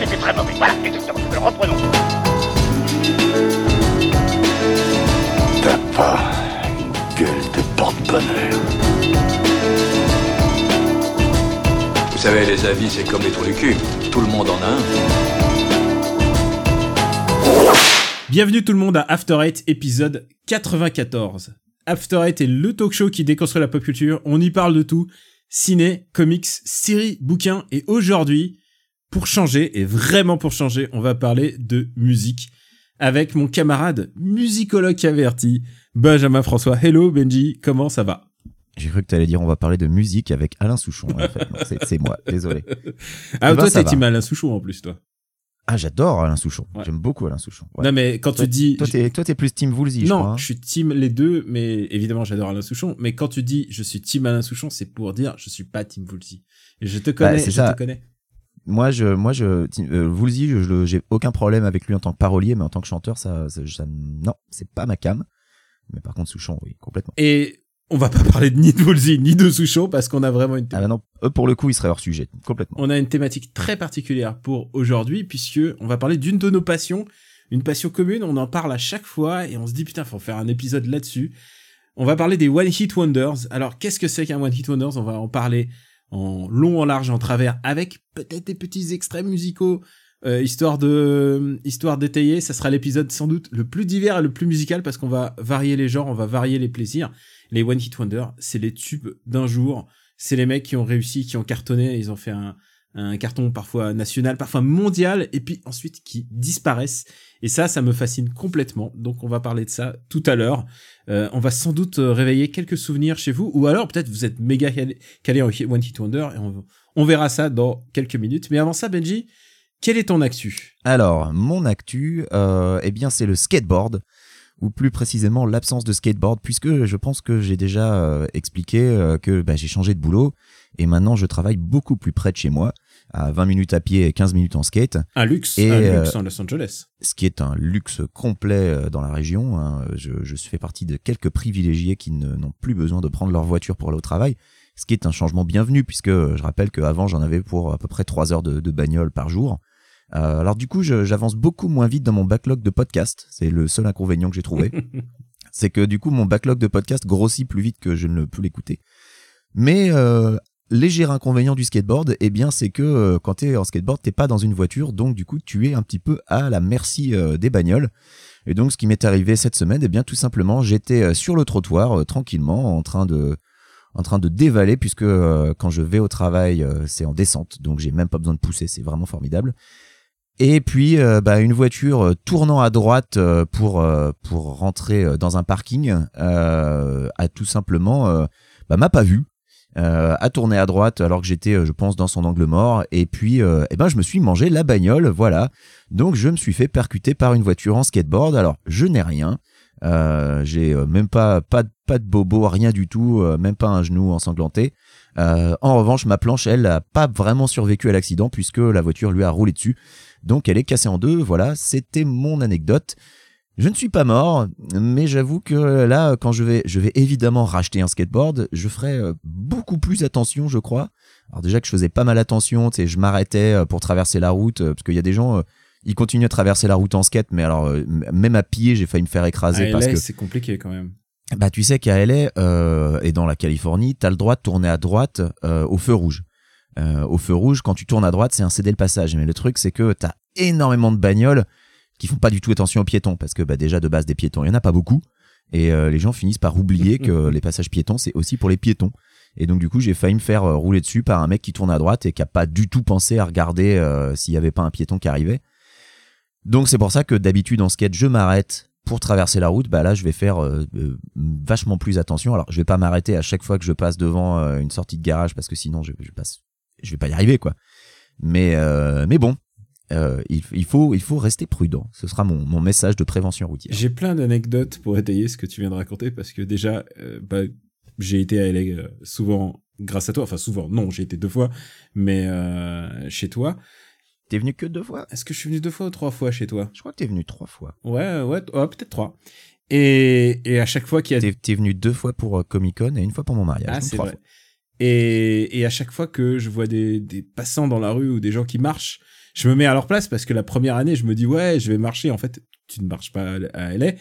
c'était très mauvais. Voilà, exactement. Alors reprenons. T'as pas une gueule de porte-bonheur. Vous savez, les avis, c'est comme les trous du cul. Tout le monde en a un. Bienvenue tout le monde à After Eight, épisode 94. After Eight est le talk show qui déconstruit la pop culture. On y parle de tout. Ciné, comics, séries, bouquins. Et aujourd'hui, pour changer, et vraiment pour changer, on va parler de musique avec mon camarade musicologue averti, Benjamin François. Hello Benji, comment ça va? J'ai cru que tu allais dire on va parler de musique avec Alain Souchon. En fait, c'est- moi, désolé. Ah, Eh ben, toi ça t'es team Alain Souchon en plus, toi. Ah, j'adore Alain Souchon. Ouais. J'aime beaucoup Alain Souchon. Ouais. Non mais quand toi, tu dis... toi, t'es, toi, t'es plus Team Woolsey, je non, crois. hein. je suis team les deux, mais évidemment j'adore Alain Souchon. Mais quand tu dis je suis team Alain Souchon, c'est pour dire je suis pas team Woolsey. Et je te connais, Bah, c'est je ça. te connais. Moi, je, moi, je, euh, Woolsey, je, je- j'ai aucun problème avec lui en tant que parolier, mais en tant que chanteur, ça, ça, ça- non, c'est pas ma cam. Mais par contre, Souchon, oui, complètement. Et on va pas parler de ni de Woolsey ni de Souchon parce qu'on a vraiment une Ah bah non, eux, pour le coup, il serait hors sujet, complètement. on a une thématique très particulière pour aujourd'hui puisque on va parler d'une de nos passions, une passion commune, on en parle à chaque fois et on se dit putain, faut faire un épisode là-dessus. On va parler des One Hit Wonders. Alors, qu'est-ce que c'est qu'un One Hit Wonders? On va en parler en long, en large, en travers avec peut-être des petits extraits musicaux euh, histoire de histoire d'étayer, ça sera l'épisode sans doute le plus divers et le plus musical parce qu'on va varier les genres, on va varier les plaisirs. Les One Hit Wonders, c'est les tubes d'un jour, c'est les mecs qui ont réussi, qui ont cartonné, ils ont fait un un carton parfois national, parfois mondial, et puis ensuite qui disparaissent. Et ça, ça me fascine complètement. Donc on va parler de ça tout à l'heure. Euh, on va sans doute euh, réveiller quelques souvenirs chez vous, ou alors peut-être vous êtes méga calé en One Hit Wonder, et on, verra ça dans quelques minutes. Mais avant ça, Benji, quel est ton actu? Alors, mon actu, euh, eh bien, c'est le skateboard, ou plus précisément l'absence de skateboard, puisque je pense que j'ai déjà expliqué que bah, j'ai changé de boulot, et maintenant je travaille beaucoup plus près de chez moi, à 20 minutes à pied et 15 minutes en skate, Un luxe, Et, un euh, luxe en Los Angeles. ce qui est un luxe complet euh, dans la région. hein. Je, je fais partie de quelques privilégiés qui n'ont plus besoin de prendre leur voiture pour aller au travail, ce qui est un changement bienvenu, puisque euh, je rappelle qu'avant j'en avais pour à peu près 3 heures de, de bagnole par jour. Euh, alors du coup, j'avance beaucoup moins vite dans mon backlog de podcast. C'est le seul inconvénient que j'ai trouvé. c'est que du coup, mon backlog de podcast grossit plus vite que je ne peux l'écouter. Mais euh, léger inconvénient du skateboard, eh bien, c'est que euh, quand t'es en skateboard, t'es pas dans une voiture, donc du coup, tu es un petit peu à la merci euh, des bagnoles. Et donc, ce qui m'est arrivé cette semaine, eh bien, tout simplement, j'étais euh, sur le trottoir tranquillement, en train de en train de dévaler puisque quand je vais au travail c'est en descente donc j'ai même pas besoin de pousser c'est vraiment formidable et puis euh, bah, une voiture tournant à droite pour pour rentrer dans un parking a tout simplement bah, m'a pas vu euh, a tourné à droite alors que j'étais euh, je pense dans son angle mort. Et puis euh, eh ben je me suis mangé la bagnole voilà. Donc je me suis fait percuter par une voiture en skateboard. Alors je n'ai rien. Euh, j'ai euh, même pas pas de- pas de bobo rien du tout euh, même pas un genou ensanglanté. En revanche ma planche elle a pas vraiment survécu à l'accident puisque la voiture lui a roulé dessus. Donc elle est cassée en deux voilà. C'était mon anecdote je ne suis pas mort, mais j'avoue que là, quand je vais, je vais évidemment racheter un skateboard, je ferai euh, beaucoup plus attention, je crois. Alors déjà que je faisais pas mal attention, tu sais, je m'arrêtais euh, pour traverser la route, euh, parce qu'il y a des gens, euh, ils continuent à traverser la route en skate, mais alors euh, même à pied, j'ai failli me faire écraser À parce LA, que c'est compliqué quand même. bah tu sais qu'à LA euh, et dans la Californie, t'as le droit de tourner à droite euh, au feu rouge. Euh, au feu rouge, quand tu tournes à droite, c'est un céder le passage. Mais le truc, c'est que t'as énormément de bagnoles qui font pas du tout attention aux piétons, parce que bah, déjà de base des piétons, il y en a pas beaucoup, et euh, les gens finissent par oublier que les passages piétons, c'est aussi pour les piétons. Et donc du coup, j'ai failli me faire euh, rouler dessus par un mec qui tourne à droite et qui a pas du tout pensé à regarder euh, s'il y avait pas un piéton qui arrivait. Donc c'est pour ça que d'habitude en skate, je m'arrête pour traverser la route. Bah là, je vais faire euh, vachement plus attention. Alors, je vais pas m'arrêter à chaque fois que je passe devant une sortie de garage parce que sinon, je, je passe, je vais pas y arriver quoi. Mais mais bon, euh, il, il faut il faut rester prudent. Ce sera mon, mon message de prévention routière. J'ai plein d'anecdotes pour étayer ce que tu viens de raconter parce que déjà, euh, bah, j'ai été à LA euh, souvent grâce à toi. Enfin, souvent, non, j'ai été deux fois, mais euh, chez toi. T'es venu que deux fois? Est-ce que je suis venu deux fois ou trois fois chez toi? Je crois que t'es venu trois fois. Ouais, ouais, ouais peut-être trois. Et, et à chaque fois qu'il y a T'es t'es venu deux fois pour Comic Con et une fois pour mon mariage. Ah, c'est vrai. Et, et à chaque fois que je vois des, des passants dans la rue ou des gens qui marchent, je me mets à leur place parce que la première année, je me dis ouais, je vais marcher. En fait, tu ne marches pas à LA.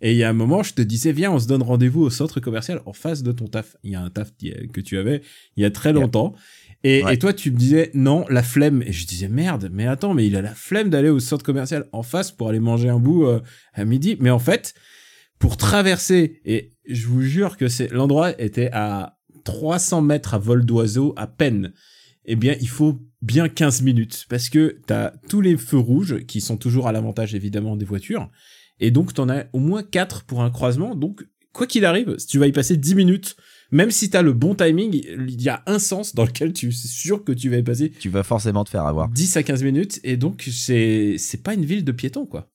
Et il y a un moment, je te disais, viens, on se donne rendez-vous au centre commercial en face de ton taf. Il y a un taf que tu avais il y a très longtemps. Et, et, toi, tu me disais, non, la flemme. Et je disais, merde, mais attends, mais il a la flemme d'aller au centre commercial en face pour aller manger un bout euh, à midi. Mais en fait, pour traverser, et je vous jure que c'est l'endroit était à 300 mètres à vol d'oiseau à peine. Eh bien, il faut bien 15 minutes parce que t'as tous les feux rouges qui sont toujours à l'avantage évidemment des voitures. Et donc, t'en as au moins 4 pour un croisement. Donc, quoi qu'il arrive, si tu vas y passer 10 minutes, même si t'as le bon timing, il y a un sens dans lequel tu es sûr que tu vas y passer. Tu vas forcément te faire avoir. 10 à 15 minutes. Et donc, c'est, c'est pas une ville de piétons, quoi.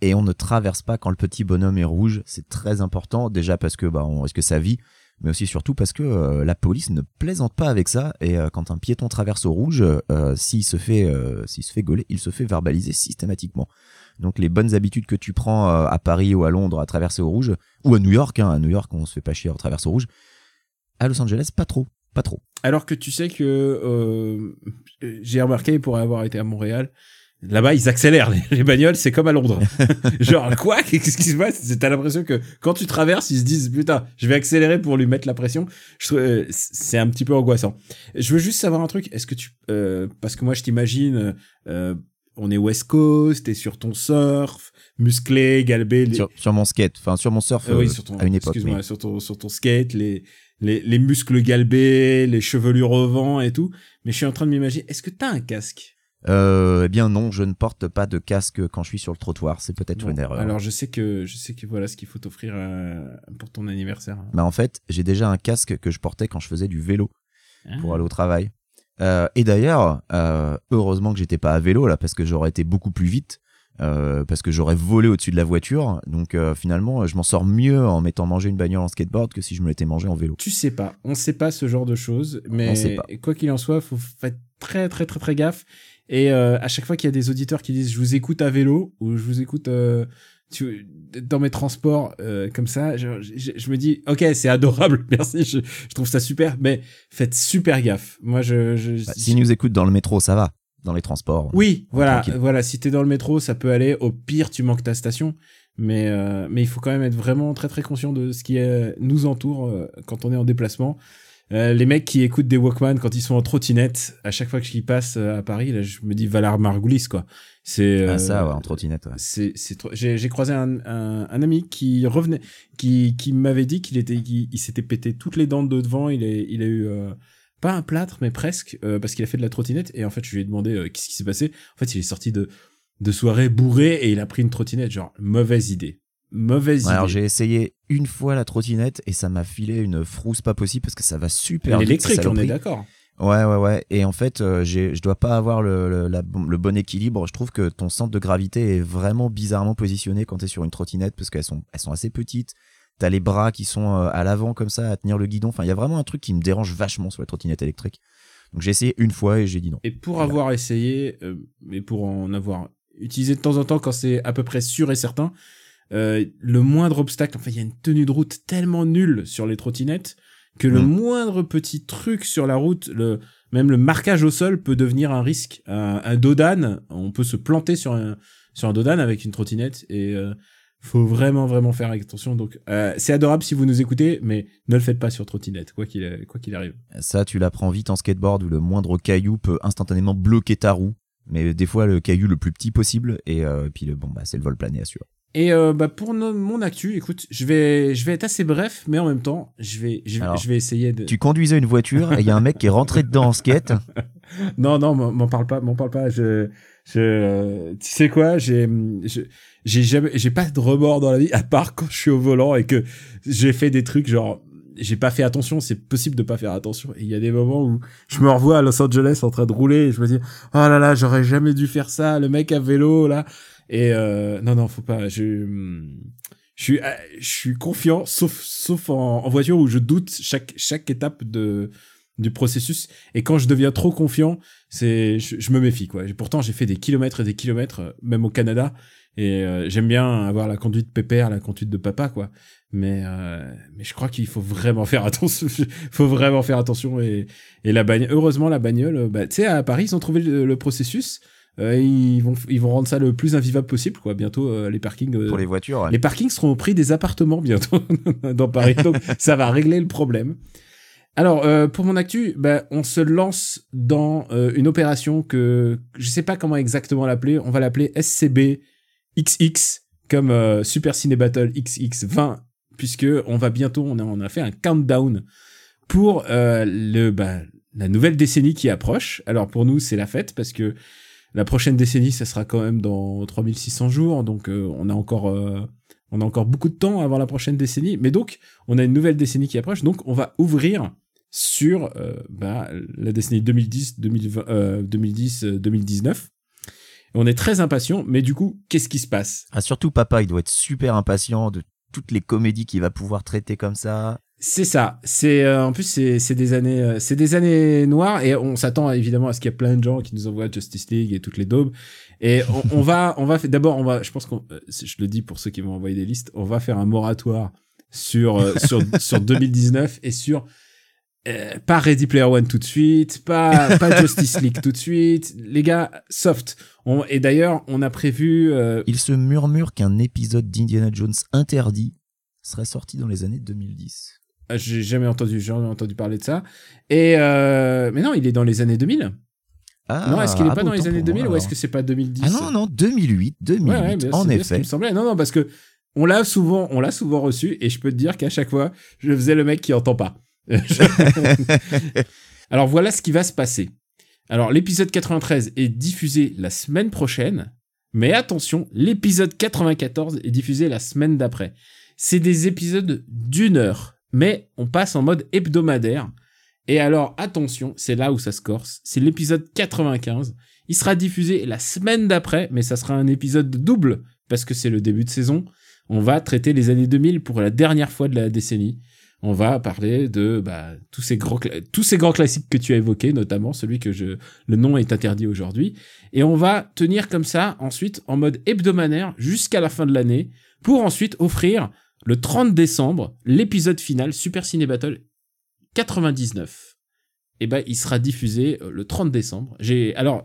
Et on ne traverse pas quand le petit bonhomme est rouge. C'est très important. Déjà parce que, bah, on risque sa vie. Mais aussi surtout parce que euh, la police ne plaisante pas avec ça. Et euh, quand un piéton traverse au rouge, euh, s'il se fait, s'il se fait gauler, il se fait verbaliser systématiquement. Donc les bonnes habitudes que tu prends à Paris ou à Londres à traverser au rouge, ou à New York, hein, à New York on se fait pas chier à traverser au rouge, à Los Angeles pas trop, pas trop. Alors que tu sais que j'ai remarqué pour avoir été à Montréal, là-bas ils accélèrent les, bagnoles, c'est comme à Londres. Genre quoi? Qu'est-ce qui se passe? T'as l'impression que quand tu traverses, ils se disent putain, je vais accélérer pour lui mettre la pression. Je euh, c'est un petit peu angoissant. Je veux juste savoir un truc. Est-ce que tu euh, parce que moi je t'imagine euh, on est West Coast, t'es sur ton surf, musclé, galbé. Sur, mon skate, enfin sur mon surf oui, euh, sur ton, à une époque. Excuse-moi, sur, ton, sur ton skate, les, les, les muscles galbés, les chevelures au vent et tout. Mais je suis en train de m'imaginer, est-ce que t'as un casque? Euh, eh bien non, je ne porte pas de casque quand je suis sur le trottoir. C'est peut-être une erreur. Alors je sais que je sais que voilà ce qu'il faut t'offrir euh, pour ton anniversaire. Bah en fait, j'ai déjà un casque que je portais quand je faisais du vélo pour ah. aller au travail. Euh, et d'ailleurs, heureusement que j'étais pas à vélo là, parce que j'aurais été beaucoup plus vite, parce que j'aurais volé au-dessus de la voiture. Donc finalement, je m'en sors mieux en mettant manger une bagnole en skateboard que si je me l'étais mangé en vélo. Tu sais pas, on sait pas ce genre de choses, mais quoi qu'il en soit, faut faire très très très très gaffe. Et euh, à chaque fois qu'il y a des auditeurs qui disent je vous écoute à vélo ou je vous écoute tu, dans mes transports euh, comme ça, je, je, me dis ok c'est adorable, merci, je, je, trouve ça super, mais faites super gaffe. Moi je, je bah, si nous écoute dans le métro, ça va. Dans les transports. Oui, voilà, voilà. Si t'es dans le métro, ça peut aller. Au pire, tu manques ta station, mais euh, mais il faut quand même être vraiment très très conscient de ce qui est, nous entoure euh, quand on est en déplacement. Euh, les mecs qui écoutent des Walkman quand ils sont en trottinette, à chaque fois que j'y passe à Paris, là, je me dis Valar Margulis, quoi. C'est ah, ça, ouais, en trottinette. Ouais. C'est, c'est j'ai, croisé un, un, un, ami qui revenait, qui, qui m'avait dit qu'il était, il, s'était pété toutes les dents de devant. Il est, il a eu euh, pas un plâtre, mais presque, euh, parce qu'il a fait de la trottinette. Et en fait, je lui ai demandé euh, qu'est-ce qui s'est passé. En fait, il est sorti de de soirée bourré et il a pris une trottinette. Genre mauvaise idée, mauvaise idée. Alors j'ai essayé une fois la trottinette et ça m'a filé une frousse pas possible parce que ça va super vite. L'électrique, on est d'accord. Ouais, ouais, ouais. Et en fait, euh, j'ai, je dois pas avoir le, le, le, bon équilibre. Je trouve que ton centre de gravité est vraiment bizarrement positionné quand t'es sur une trottinette parce qu'elles sont, elles sont assez petites. T'as les bras qui sont euh, à l'avant comme ça, à tenir le guidon. Enfin, il y a vraiment un truc qui me dérange vachement sur la trottinette électrique. Donc j'ai essayé une fois et j'ai dit non. Et pour avoir essayé, euh, et pour en avoir utilisé de temps en temps quand c'est à peu près sûr et certain, euh, le moindre obstacle, enfin il y a une tenue de route tellement nulle sur les trottinettes que le mm. moindre petit truc sur la route, le, même le marquage au sol peut devenir un risque. Un, un dodan, on peut se planter sur un, sur un dodan avec une trottinette et euh, faut vraiment vraiment faire attention. Donc euh, c'est adorable si vous nous écoutez, mais ne le faites pas sur trottinette, quoi qu'il quoi qu'il arrive. Ça, tu l'apprends vite en skateboard où le moindre caillou peut instantanément bloquer ta roue. Mais des fois le caillou le plus petit possible et, euh, puis le bon bah c'est le vol plané sûr. Et euh, bah pour mon actu, écoute, je vais je vais être assez bref, mais en même temps, je vais je, vais essayer de. Tu conduisais une voiture et il y a un mec qui est rentré dedans en skate. non non, m'en parle pas, m'en parle pas. Je je euh, tu sais quoi, j'ai j'ai jamais j'ai pas de remords dans la vie à part quand je suis au volant et que j'ai fait des trucs genre j'ai pas fait attention, c'est possible de pas faire attention. Et il y a des moments où je me revois à Los Angeles en train de rouler et je me dis oh là là, j'aurais jamais dû faire ça, le mec à vélo là. Et euh, non, non, faut pas. Je, je suis, euh, je suis confiant, sauf, sauf en, voiture où je doute chaque, chaque étape de du processus. Et quand je deviens trop confiant, c'est, je, me méfie quoi. Pourtant, j'ai fait des kilomètres et des kilomètres, euh, même au Canada. Et euh, j'aime bien avoir la conduite pépère, la conduite de papa quoi. Mais euh, mais je crois qu'il faut vraiment faire attention. faut vraiment faire attention et et la bagnole. Heureusement la bagnole. Bah tu sais à Paris ils ont trouvé le processus Euh, ils vont ils vont rendre ça le plus invivable possible quoi. Bientôt euh, les parkings euh, Pour les voitures. ouais. les parkings seront au prix des appartements bientôt dans Paris. Donc ça va régler le problème. Alors euh, pour mon actu, bah, on se lance dans euh, une opération que je sais pas comment exactement l'appeler. On va l'appeler SCB XX comme euh, Super Ciné Battle XX 20 puisque on va bientôt on a on a fait un countdown pour euh, le bah, la nouvelle décennie qui approche. Alors pour nous c'est la fête parce que la prochaine décennie ça sera quand même dans 3600 jours donc euh, on a encore euh, on a encore beaucoup de temps avant la prochaine décennie, mais donc on a une nouvelle décennie qui approche, donc on va ouvrir sur euh, bah, la décennie 2010, 2020, euh, 2010, euh, 2019. Et on est très impatient, mais du coup, qu'est-ce qui se passe? Ah, surtout papa, il doit être super impatient de toutes les comédies qu'il va pouvoir traiter comme ça. C'est ça. C'est euh, en plus c'est c'est des années euh, c'est des années noires et on s'attend évidemment à ce qu'il y ait plein de gens qui nous envoient Justice League et toutes les daubes et on, on va on va d'abord on va je pense qu'on euh, je le dis pour ceux qui vont envoyer des listes on va faire un moratoire sur euh, sur sur 2019 et sur euh, pas Ready Player One tout de suite, pas pas Justice League tout de suite, les gars soft. On, et d'ailleurs on a prévu euh, Il se murmure qu'un épisode d'Indiana Jones interdit serait sorti dans les années 2010. Ah, J'ai jamais entendu, j'ai jamais entendu parler de ça. Et euh, mais non, il est dans les années 2000. Ah, non, est-ce qu'il est ah pas dans les années pour 2000 moi, ou est-ce que c'est pas 2010 Ah non, non, 2008, 2008, Ouais, ouais, en bien ce qui effet. me semblait. Non, non, parce que on l'a souvent, on l'a souvent reçu et je peux te dire qu'à chaque fois, je faisais le mec qui entend pas. Alors voilà ce qui va se passer. Alors l'épisode 93 est diffusé la semaine prochaine, mais attention, l'épisode 94 est diffusé la semaine d'après. C'est des épisodes d'une heure, mais on passe en mode hebdomadaire. Et alors attention, c'est là où ça se corse. C'est l'épisode 95. Il sera diffusé la semaine d'après, mais ça sera un épisode double parce que c'est le début de saison. On va traiter les années 2000 pour la dernière fois de la décennie. On va parler de bah, tous ces grands classiques que tu as évoqués, notamment celui que le nom est interdit aujourd'hui. Et on va tenir comme ça ensuite en mode hebdomadaire jusqu'à la fin de l'année pour ensuite offrir le 30 décembre l'épisode final Super Ciné Battle 99. Et ben il sera diffusé euh, le 30 décembre. J'ai alors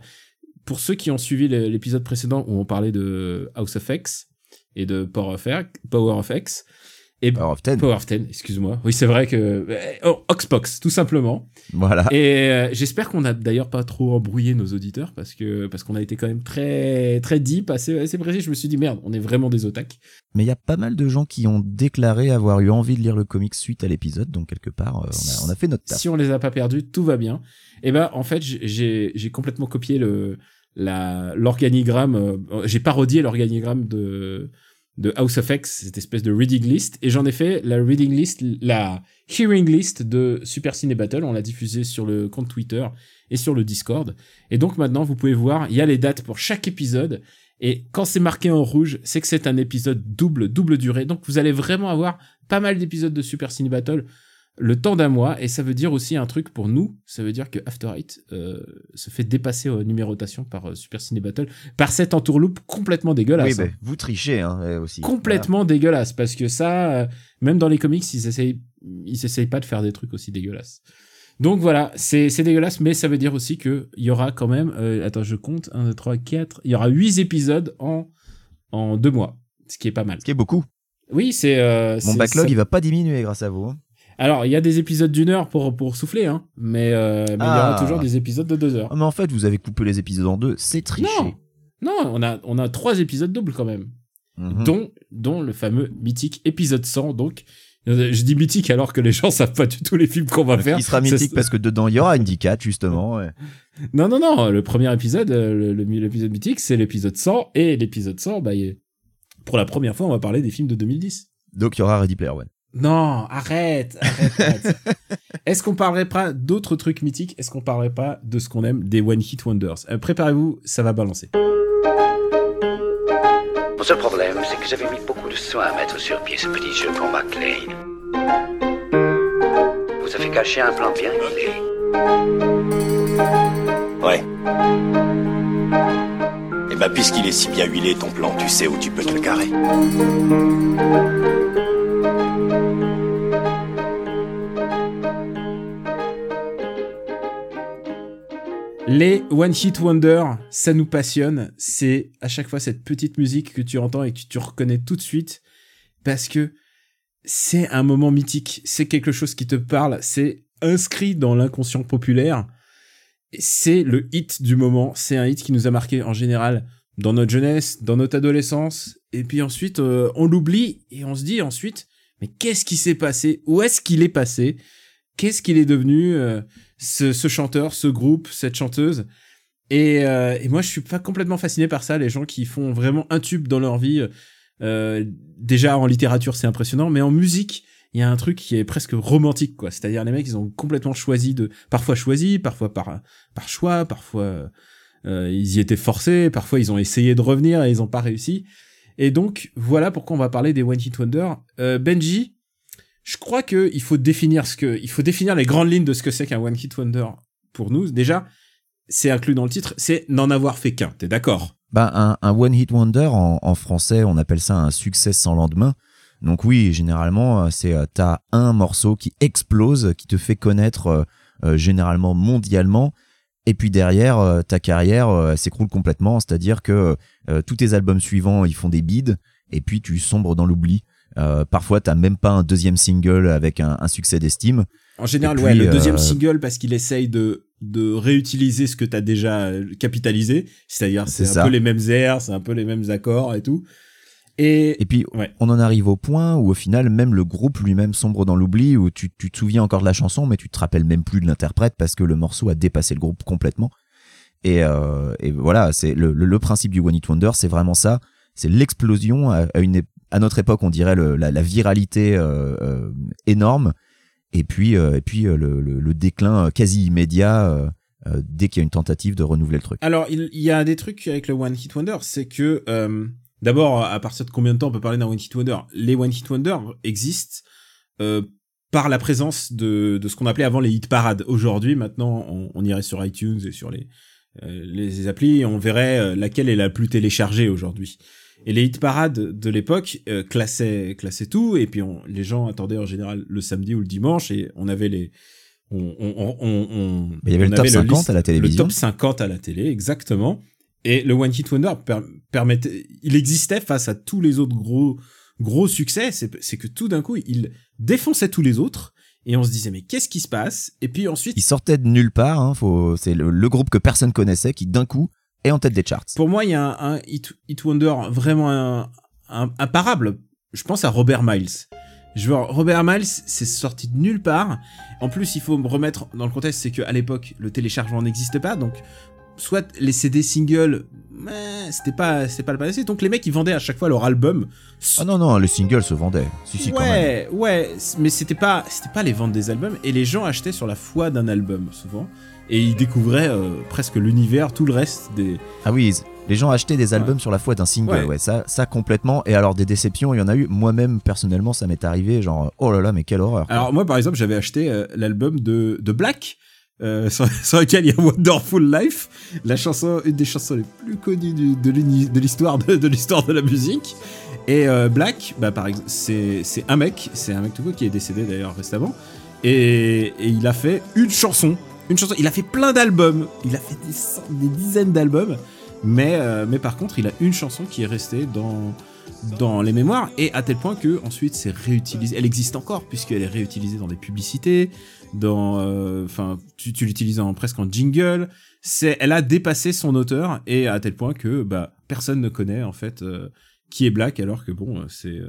pour ceux qui ont suivi l'épisode précédent où on parlait de House of X et de Power of X et Power of Ten. Power of Ten, excuse-moi. Oui, c'est vrai que oh, Oxbox tout simplement. Voilà. Et euh, j'espère qu'on a d'ailleurs pas trop embrouillé nos auditeurs parce que parce qu'on a été quand même très très deep, assez assez précis. Je me suis dit merde, on est vraiment des otaques. Mais il y a pas mal de gens qui ont déclaré avoir eu envie de lire le comic suite à l'épisode, donc quelque part, euh, on, a, on a fait notre taf. Si on les a pas perdus, tout va bien. Et ben en fait, j'ai- j'ai j'ai complètement copié le la l'organigramme, euh, j'ai parodié l'organigramme de de House of X, cette espèce de reading list, et j'en ai fait la reading list, la hearing list de Super Ciné Battle. On l'a diffusé sur le compte Twitter et sur le Discord. Et donc maintenant, vous pouvez voir, il y a les dates pour chaque épisode. Et quand c'est marqué en rouge, c'est que c'est un épisode double, double durée. Donc vous allez vraiment avoir pas mal d'épisodes de Super Ciné Battle le temps d'un mois. Et ça veut dire aussi un truc pour nous. Ça veut dire que After Eight euh, se fait dépasser en numérotation par euh, Super Ciné Battle, par cette entourloupe complètement dégueulasse. Oui, hein ben, vous trichez hein, euh, aussi. complètement dégueulasse parce que ça euh, même dans les comics ils essayent ils essayent pas de faire des trucs aussi dégueulasses donc voilà c'est c'est dégueulasse mais ça veut dire aussi que il y aura quand même euh, attends je compte 1 2 3 4 il y aura 8 épisodes en en deux mois ce qui est pas mal Ce qui est beaucoup. oui c'est euh, Mon backlog, ça- il va pas diminuer grâce à vous. hein. Alors il y a des épisodes d'une heure pour pour souffler hein mais euh, mais il y aura Ah. toujours des épisodes de deux heures Ah, mais en fait, vous avez coupé les épisodes en deux, c'est triché. non non on a on a trois épisodes doubles quand même Mhm. dont, dont le fameux mythique épisode 100. Donc, je dis mythique alors que les gens savent pas du tout les films qu'on va faire. Il sera mythique parce que dedans, il y aura Indicat, justement. ouais. Non, non, non. Le premier épisode, euh, l'épisode mythique, c'est l'épisode 100. Et l'épisode 100, bah, pour la première fois, on va parler des films de 2010. Donc, il y aura Ready Player One. Non, arrête, arrête, arrête. Est-ce qu'on parlerait pas d'autres trucs mythiques? Est-ce qu'on parlerait pas de ce qu'on aime, des One Hit Wonders? Euh, Préparez-vous, ça va balancer. Mon seul problème, c'est que j'avais mis beaucoup de soin à mettre sur pied ce petit jeu pour McLean. Vous avez caché un plan bien huilé. Ouais. Et bah, puisqu'il est si bien huilé, ton plan, tu sais où tu peux te le carrer. Les One Hit Wonder, ça nous passionne. C'est à chaque fois cette petite musique que tu entends et que tu reconnais tout de suite parce que c'est un moment mythique. C'est quelque chose qui te parle. C'est inscrit dans l'inconscient populaire. C'est le hit du moment. C'est un hit qui nous a marqué en général dans notre jeunesse, dans notre adolescence. Et puis ensuite, euh, on l'oublie et on se dit ensuite, mais qu'est-ce qui s'est passé? Où est-ce qu'il est passé? Qu'est-ce qu'il est devenu euh, ce, ce, chanteur, ce groupe, cette chanteuse? Et, euh, et, moi, je suis pas complètement fasciné par ça. Les gens qui font vraiment un tube dans leur vie. Euh, déjà en littérature, c'est impressionnant, mais en musique, il y a un truc qui est presque romantique, quoi. C'est-à-dire les mecs, ils ont complètement choisi de, parfois choisi, parfois par par choix, parfois euh, ils y étaient forcés, parfois ils ont essayé de revenir et ils n'ont pas réussi. Et donc voilà pourquoi on va parler des One Hit Wonder. Euh, Benji, je crois que il faut définir ce que, il faut définir les grandes lignes de ce que c'est qu'un One Hit Wonder pour nous. Déjà, c'est inclus dans le titre, c'est n'en avoir fait qu'un. T'es d'accord? Bah un, One Hit Wonder en, français, on appelle ça un succès sans lendemain. Donc oui, généralement, c'est euh, t'as un morceau qui explose, qui te fait connaître euh, euh généralement mondialement. Et puis derrière, euh, ta carrière euh, s'écroule complètement, c'est-à-dire que euh, tous tes albums suivants, ils font des bides, et puis tu sombres dans l'oubli. Parfois, t'as même pas un deuxième single avec un, un succès d'estime. En général, puis, ouais, le deuxième single parce qu'il essaye de de réutiliser ce que t'as déjà capitalisé, c'est-à-dire c'est un ça. peu les mêmes airs, c'est un peu les mêmes accords et tout. Et, et puis, ouais. on en arrive au point où, au final, même le groupe lui-même sombre dans l'oubli, où tu, tu, te souviens encore de la chanson, mais tu te rappelles même plus de l'interprète parce que le morceau a dépassé le groupe complètement. Et, euh, et voilà, c'est le, le, le, principe du One Hit Wonder, c'est vraiment ça. C'est l'explosion à, à, une à notre époque, on dirait le, la, la, viralité euh, euh, énorme, et puis euh, et puis euh, le, le, déclin quasi immédiat dès qu'il y a une tentative de renouveler le truc. Alors il, y a des trucs avec le One Hit Wonder, c'est que D'abord, à partir de combien de temps on peut parler d'un One Hit Wonder? Les One Hit Wonder existent par la présence de, de ce qu'on appelait avant les hit parades. Aujourd'hui, maintenant, on, on, irait sur iTunes et sur les, euh, les applis et on verrait laquelle est la plus téléchargée aujourd'hui. Et les hit parades de l'époque euh, classaient, classaient tout, et puis on, les gens attendaient en général le samedi ou le dimanche, et on avait les... On, on, on, il y avait le top 50 liste, à la télévision. Le top 50 à la télé, exactement. Et le One Hit Wonder per permettait, il existait face à tous les autres gros gros succès. C'est que tout d'un coup, il défonçait tous les autres. Et on se disait mais qu'est-ce qui se passe? Et puis ensuite, il sortait de nulle part. Hein, faut, c'est le, le, groupe que personne connaissait qui d'un coup est en tête des charts. Pour moi, il y a un, un Hit, Hit, Wonder vraiment imparable. Je pense à Robert Miles. Je vois, Robert Miles, c'est sorti de nulle part. En plus, il faut me remettre dans le contexte, c'est qu'à l'époque, le téléchargement n'existait pas, donc soit les CD singles, c'était pas, c'était pas le passé. Donc les mecs, ils vendaient à chaque fois leur album. Ah non non, les singles se vendaient. Si si ouais, quand même. Ouais, mais c'était pas, c'était pas les ventes des albums. Et les gens achetaient sur la foi d'un album souvent. Et ils découvraient euh, presque l'univers, tout le reste des. Ah oui, les gens achetaient des albums ouais. sur la foi d'un single, ouais. ouais. ça, ça complètement. Et alors des déceptions, il y en a eu. Moi-même personnellement, ça m'est arrivé, genre oh là là, mais quelle horreur. Alors moi, par exemple, j'avais acheté euh, l'album de, de Black. Euh, sur, sur, lequel il y a Wonderful Life, la chanson, une des chansons les plus connues du, de l'histoire de, de l'histoire de la musique. Et euh, Black, bah, par exemple, c'est un mec, c'est un mec tout court qui est décédé d'ailleurs récemment, et, et, il a fait une chanson, une chanson. Il a fait plein d'albums, il a fait des, des dizaines d'albums, mais euh, mais par contre, il a une chanson qui est restée dans dans les mémoires et à tel point que ensuite c'est réutilisé. Elle existe encore puisqu'elle est réutilisée dans des publicités, dans, euh, tu, l'utilises en presque en jingle. C'est, elle a dépassé son auteur et à tel point que bah personne ne connaît en fait euh, qui est Black alors que bon c'est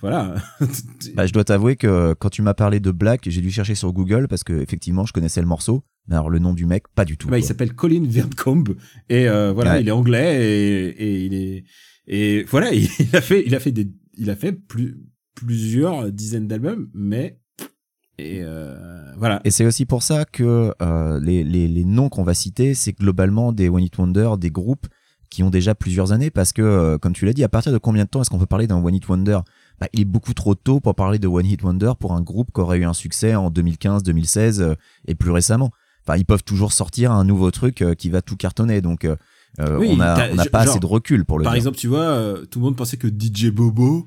voilà. bah, je dois t'avouer que quand tu m'as parlé de Black, j'ai dû chercher sur Google parce que effectivement je connaissais le morceau. Mais alors le nom du mec, pas du tout. Bah, il s'appelle Colin Verncombe et euh, voilà, ouais. il est anglais et, et, il est et voilà, il, a fait, il a fait des, il a fait plus plusieurs dizaines d'albums, mais et euh, voilà. Et c'est aussi pour ça que euh, les, les, les, noms qu'on va citer, c'est globalement des One Hit Wonder, des groupes qui ont déjà plusieurs années, parce que, euh, comme tu l'as dit, à partir de combien de temps est-ce qu'on peut parler d'un One Hit Wonder? Bah, Il est beaucoup trop tôt pour parler de One Hit Wonder pour un groupe qui aurait eu un succès en 2015, 2016 euh, et plus récemment. Enfin, ils peuvent toujours sortir un nouveau truc euh, qui va tout cartonner, donc euh, oui, on n'a pas genre, assez de recul pour le Par dire. exemple, tu vois, tout le monde pensait que DJ Bobo,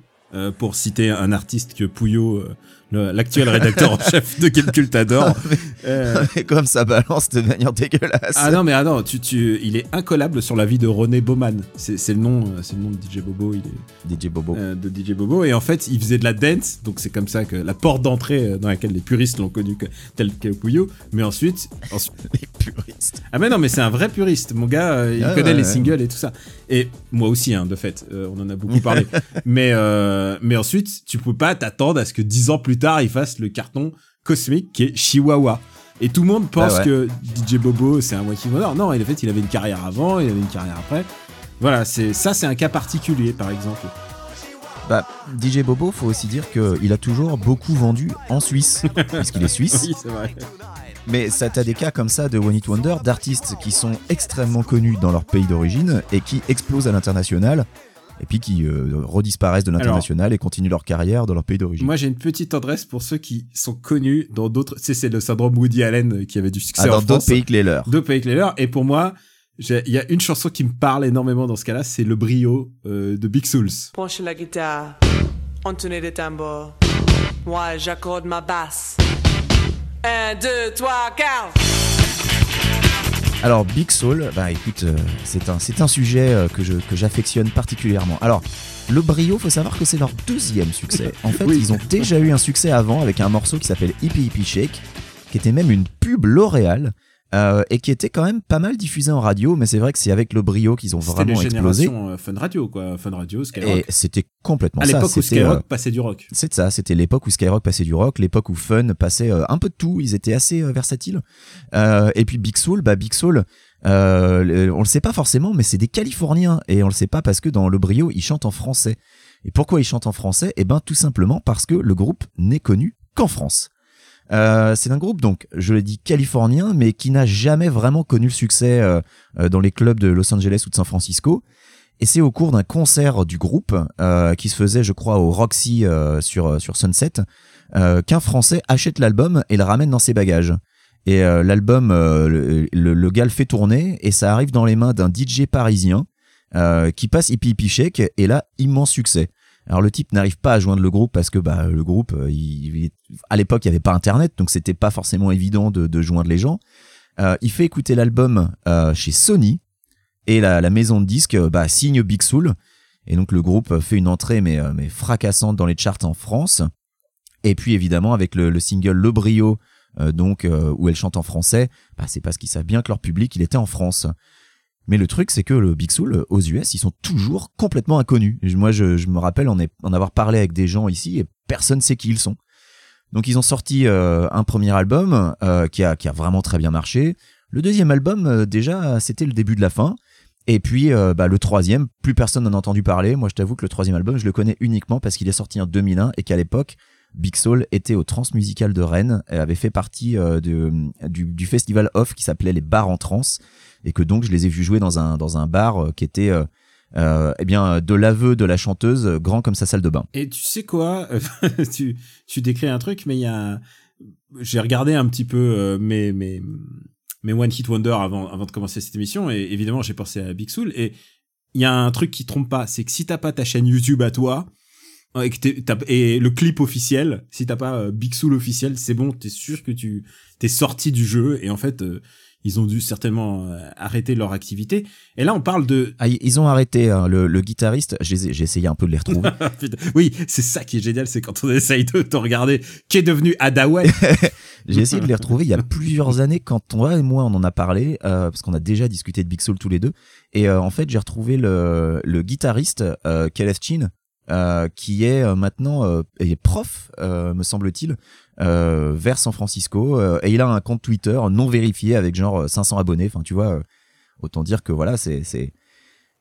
pour citer un artiste que Pouillot l'actuel rédacteur en chef de Game Cult adore. Euh, Comme ça balance de manière dégueulasse. ah non mais ah non, tu, tu, il est incollable sur la vie de René Baumann. C'est le nom, euh, le nom de DJ Bobo. Il est, DJ Bobo. euh, de DJ Bobo et en fait il faisait de la dance donc c'est comme ça que la porte d'entrée euh, dans laquelle les puristes l'ont connu que, tel que Puyo mais ensuite, ensuite- Les puristes. ah mais non mais c'est un vrai puriste mon gars euh, il Ah, connaît ouais, les ouais. singles et tout ça et moi aussi hein, de fait on en a beaucoup parlé mais mais ensuite tu peux pas t'attendre à ce que dix ans plus tard il fasse le carton cosmique qui est Chihuahua. Et tout le monde pense Ah ouais. que DJ Bobo c'est un Hit Wonder. Non en fait il avait une carrière avant il avait une carrière après. Voilà c'est ça c'est un cas particulier par exemple. Bah, DJ Bobo, faut aussi dire qu'il a toujours beaucoup vendu en Suisse, puisqu'il est suisse. oui c'est vrai. Mais ça, t'as des cas comme ça de One Hit Wonder, d'artistes qui sont extrêmement connus dans leur pays d'origine et qui explosent à l'international, et puis qui euh, redisparaissent de l'international et continuent leur carrière dans leur pays d'origine. Moi, j'ai une petite tendresse pour ceux qui sont connus dans d'autres. C'est c'est le syndrome Woody Allen euh, qui avait du succès Ah, en dans d'autres France. pays que les leurs. D'autres pays que les leurs. Et pour moi, il y a une chanson qui me parle énormément dans ce cas-là, c'est Le Brio euh, de Big Souls. Penchez la guitare, entonner les tambours. Moi, j'accorde ma basse. Un, deux, trois, quatre. Alors Big Soul, bah écoute, euh, c'est un, c'est un sujet euh, que je que j'affectionne particulièrement. Alors le brio, faut savoir que c'est leur deuxième succès. En fait, Oui. ils ont déjà eu un succès avant avec un morceau qui s'appelle Hippie Hippie Shake, qui était même une pub L'Oréal. Euh, et qui était quand même pas mal diffusé en radio, mais c'est vrai que c'est avec le brio qu'ils ont C'était les vraiment explosé. générations euh, Fun Radio, quoi. Fun Radio, Skyrock. Et c'était complètement à ça. l'époque où C'était, Skyrock euh, passait du rock. c'est ça, c'était l'époque où Skyrock passait du rock, l'époque où Fun passait euh, un peu de tout, ils étaient assez versatiles. Euh, et puis Big Soul, bah Big Soul, euh, on le sait pas forcément, mais c'est des Californiens et on le sait pas parce que dans le brio ils chantent en français. Et pourquoi ils chantent en français? Eh ben tout simplement parce que le groupe n'est connu qu'en France. Euh, c'est un groupe donc, je le dis californien, mais qui n'a jamais vraiment connu le succès euh, euh, dans les clubs de Los Angeles ou de San Francisco. Et c'est au cours d'un concert du groupe euh, qui se faisait, je crois, au Roxy euh, sur sur Sunset, qu'un Français achète l'album et le ramène dans ses bagages. Et l'album, le, le, le gars le fait tourner et ça arrive dans les mains d'un DJ parisien qui passe Hippie Hippie Shake et là, immense succès. Alors le type n'arrive pas à joindre le groupe parce que bah, le groupe, euh, il, à l'époque, il n'y avait pas Internet, donc c'était pas forcément évident de, de joindre les gens. Euh, il fait écouter l'album euh, chez Sony et la, la maison de disques euh, bah, signe Big Soul. Et donc le groupe fait une entrée mais, euh, mais fracassante dans les charts en France. Et puis évidemment avec le, le single Le Brio, euh, donc où elle chante en français, bah, c'est parce qu'ils savent bien que leur public il était en France. Mais le truc c'est que le Big Soul euh, aux US ils sont toujours complètement inconnus. Moi je, me rappelle en, avoir parlé avec des gens ici et personne sait qui ils sont. Donc ils ont sorti euh, un premier album euh, qui, a, qui vraiment très bien marché. Le deuxième album déjà c'était le début de la fin. Et puis bah, le troisième, plus personne n'en a entendu parler. Moi je t'avoue que le troisième album je le connais uniquement parce qu'il est sorti en 2001 et qu'à l'époque Big Soul était au Transmusical de Rennes, et avait fait partie du, du festival off qui s'appelait les bars en trans, et que donc je les ai vus jouer dans un, dans un bar euh, qui était euh, euh, eh bien de l'aveu de la chanteuse, grand comme sa salle de bain. Et tu sais quoi tu, tu décris un truc, mais il y a. J'ai regardé un petit peu mes, mes, mes One Hit Wonder avant, avant de commencer cette émission, et évidemment, j'ai pensé à Big Soul. Et il y a un truc qui trompe pas, c'est que si t'as pas ta chaîne YouTube à toi, et, et le clip officiel, si t'as pas Big Soul officiel, c'est bon, t'es sûr que tu t'es sorti du jeu, et en fait. Ils ont dû certainement euh, arrêter leur activité. Et là, on parle de Ah, ils ont arrêté hein, le, le guitariste, j'ai essayé un peu de les retrouver. Oui, c'est ça qui est génial, c'est quand on essaye de te regarder, qui est devenu Adawan. J'ai essayé de les retrouver il y a plusieurs années quand toi et moi on en a parlé euh, parce qu'on a déjà discuté de Big Soul tous les deux et euh, en fait j'ai retrouvé le, le guitariste euh, Chin euh, qui est euh, maintenant euh, est prof euh, me semble-t-il euh, vers San Francisco euh, et il a un compte Twitter non vérifié avec genre 500 abonnés enfin tu vois euh, autant dire que voilà c'est c'est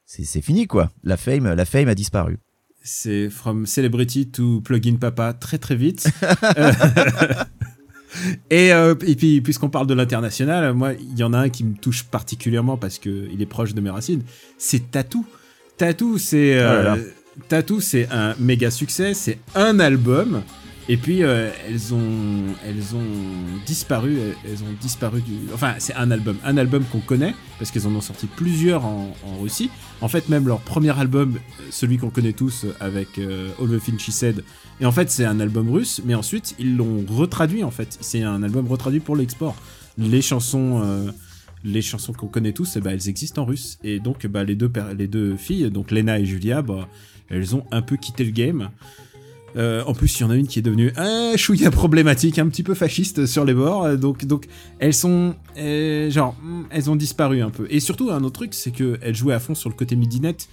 c'est fini quoi la fame la fame a disparu C'est from celebrity to plugin papa très très vite. Euh, et, euh, et puis, puisqu'on parle de l'international, moi, il y en a un qui me touche particulièrement parce que il est proche de mes racines. C'est Tattoo. Tattoo, c'est Oh euh. Tattoo, c'est un méga succès. C'est un album Et puis euh, elles ont elles ont disparu, elles ont disparu du. Enfin, c'est un album, un album qu'on connaît parce qu'elles en ont sorti plusieurs en, Russie. En fait, même leur premier album, celui qu'on connaît tous avec euh, All the She Said, et en fait c'est un album russe, mais ensuite ils l'ont retraduit en fait. C'est un album retraduit pour l'export. Les chansons. Euh, les chansons qu'on connaît tous, eh ben, elles existent en russe. Et donc, bah, les, deux les deux filles, donc Lena et Julia, bah, elles ont un peu quitté le game. Euh, en plus, il y en a une qui est devenue un chouïa problématique, un petit peu fasciste sur les bords. Donc, donc elles sont, euh, genre, hmm, elles ont disparu un peu. Et surtout, un autre truc, c'est que elles jouaient à fond sur le côté midinette.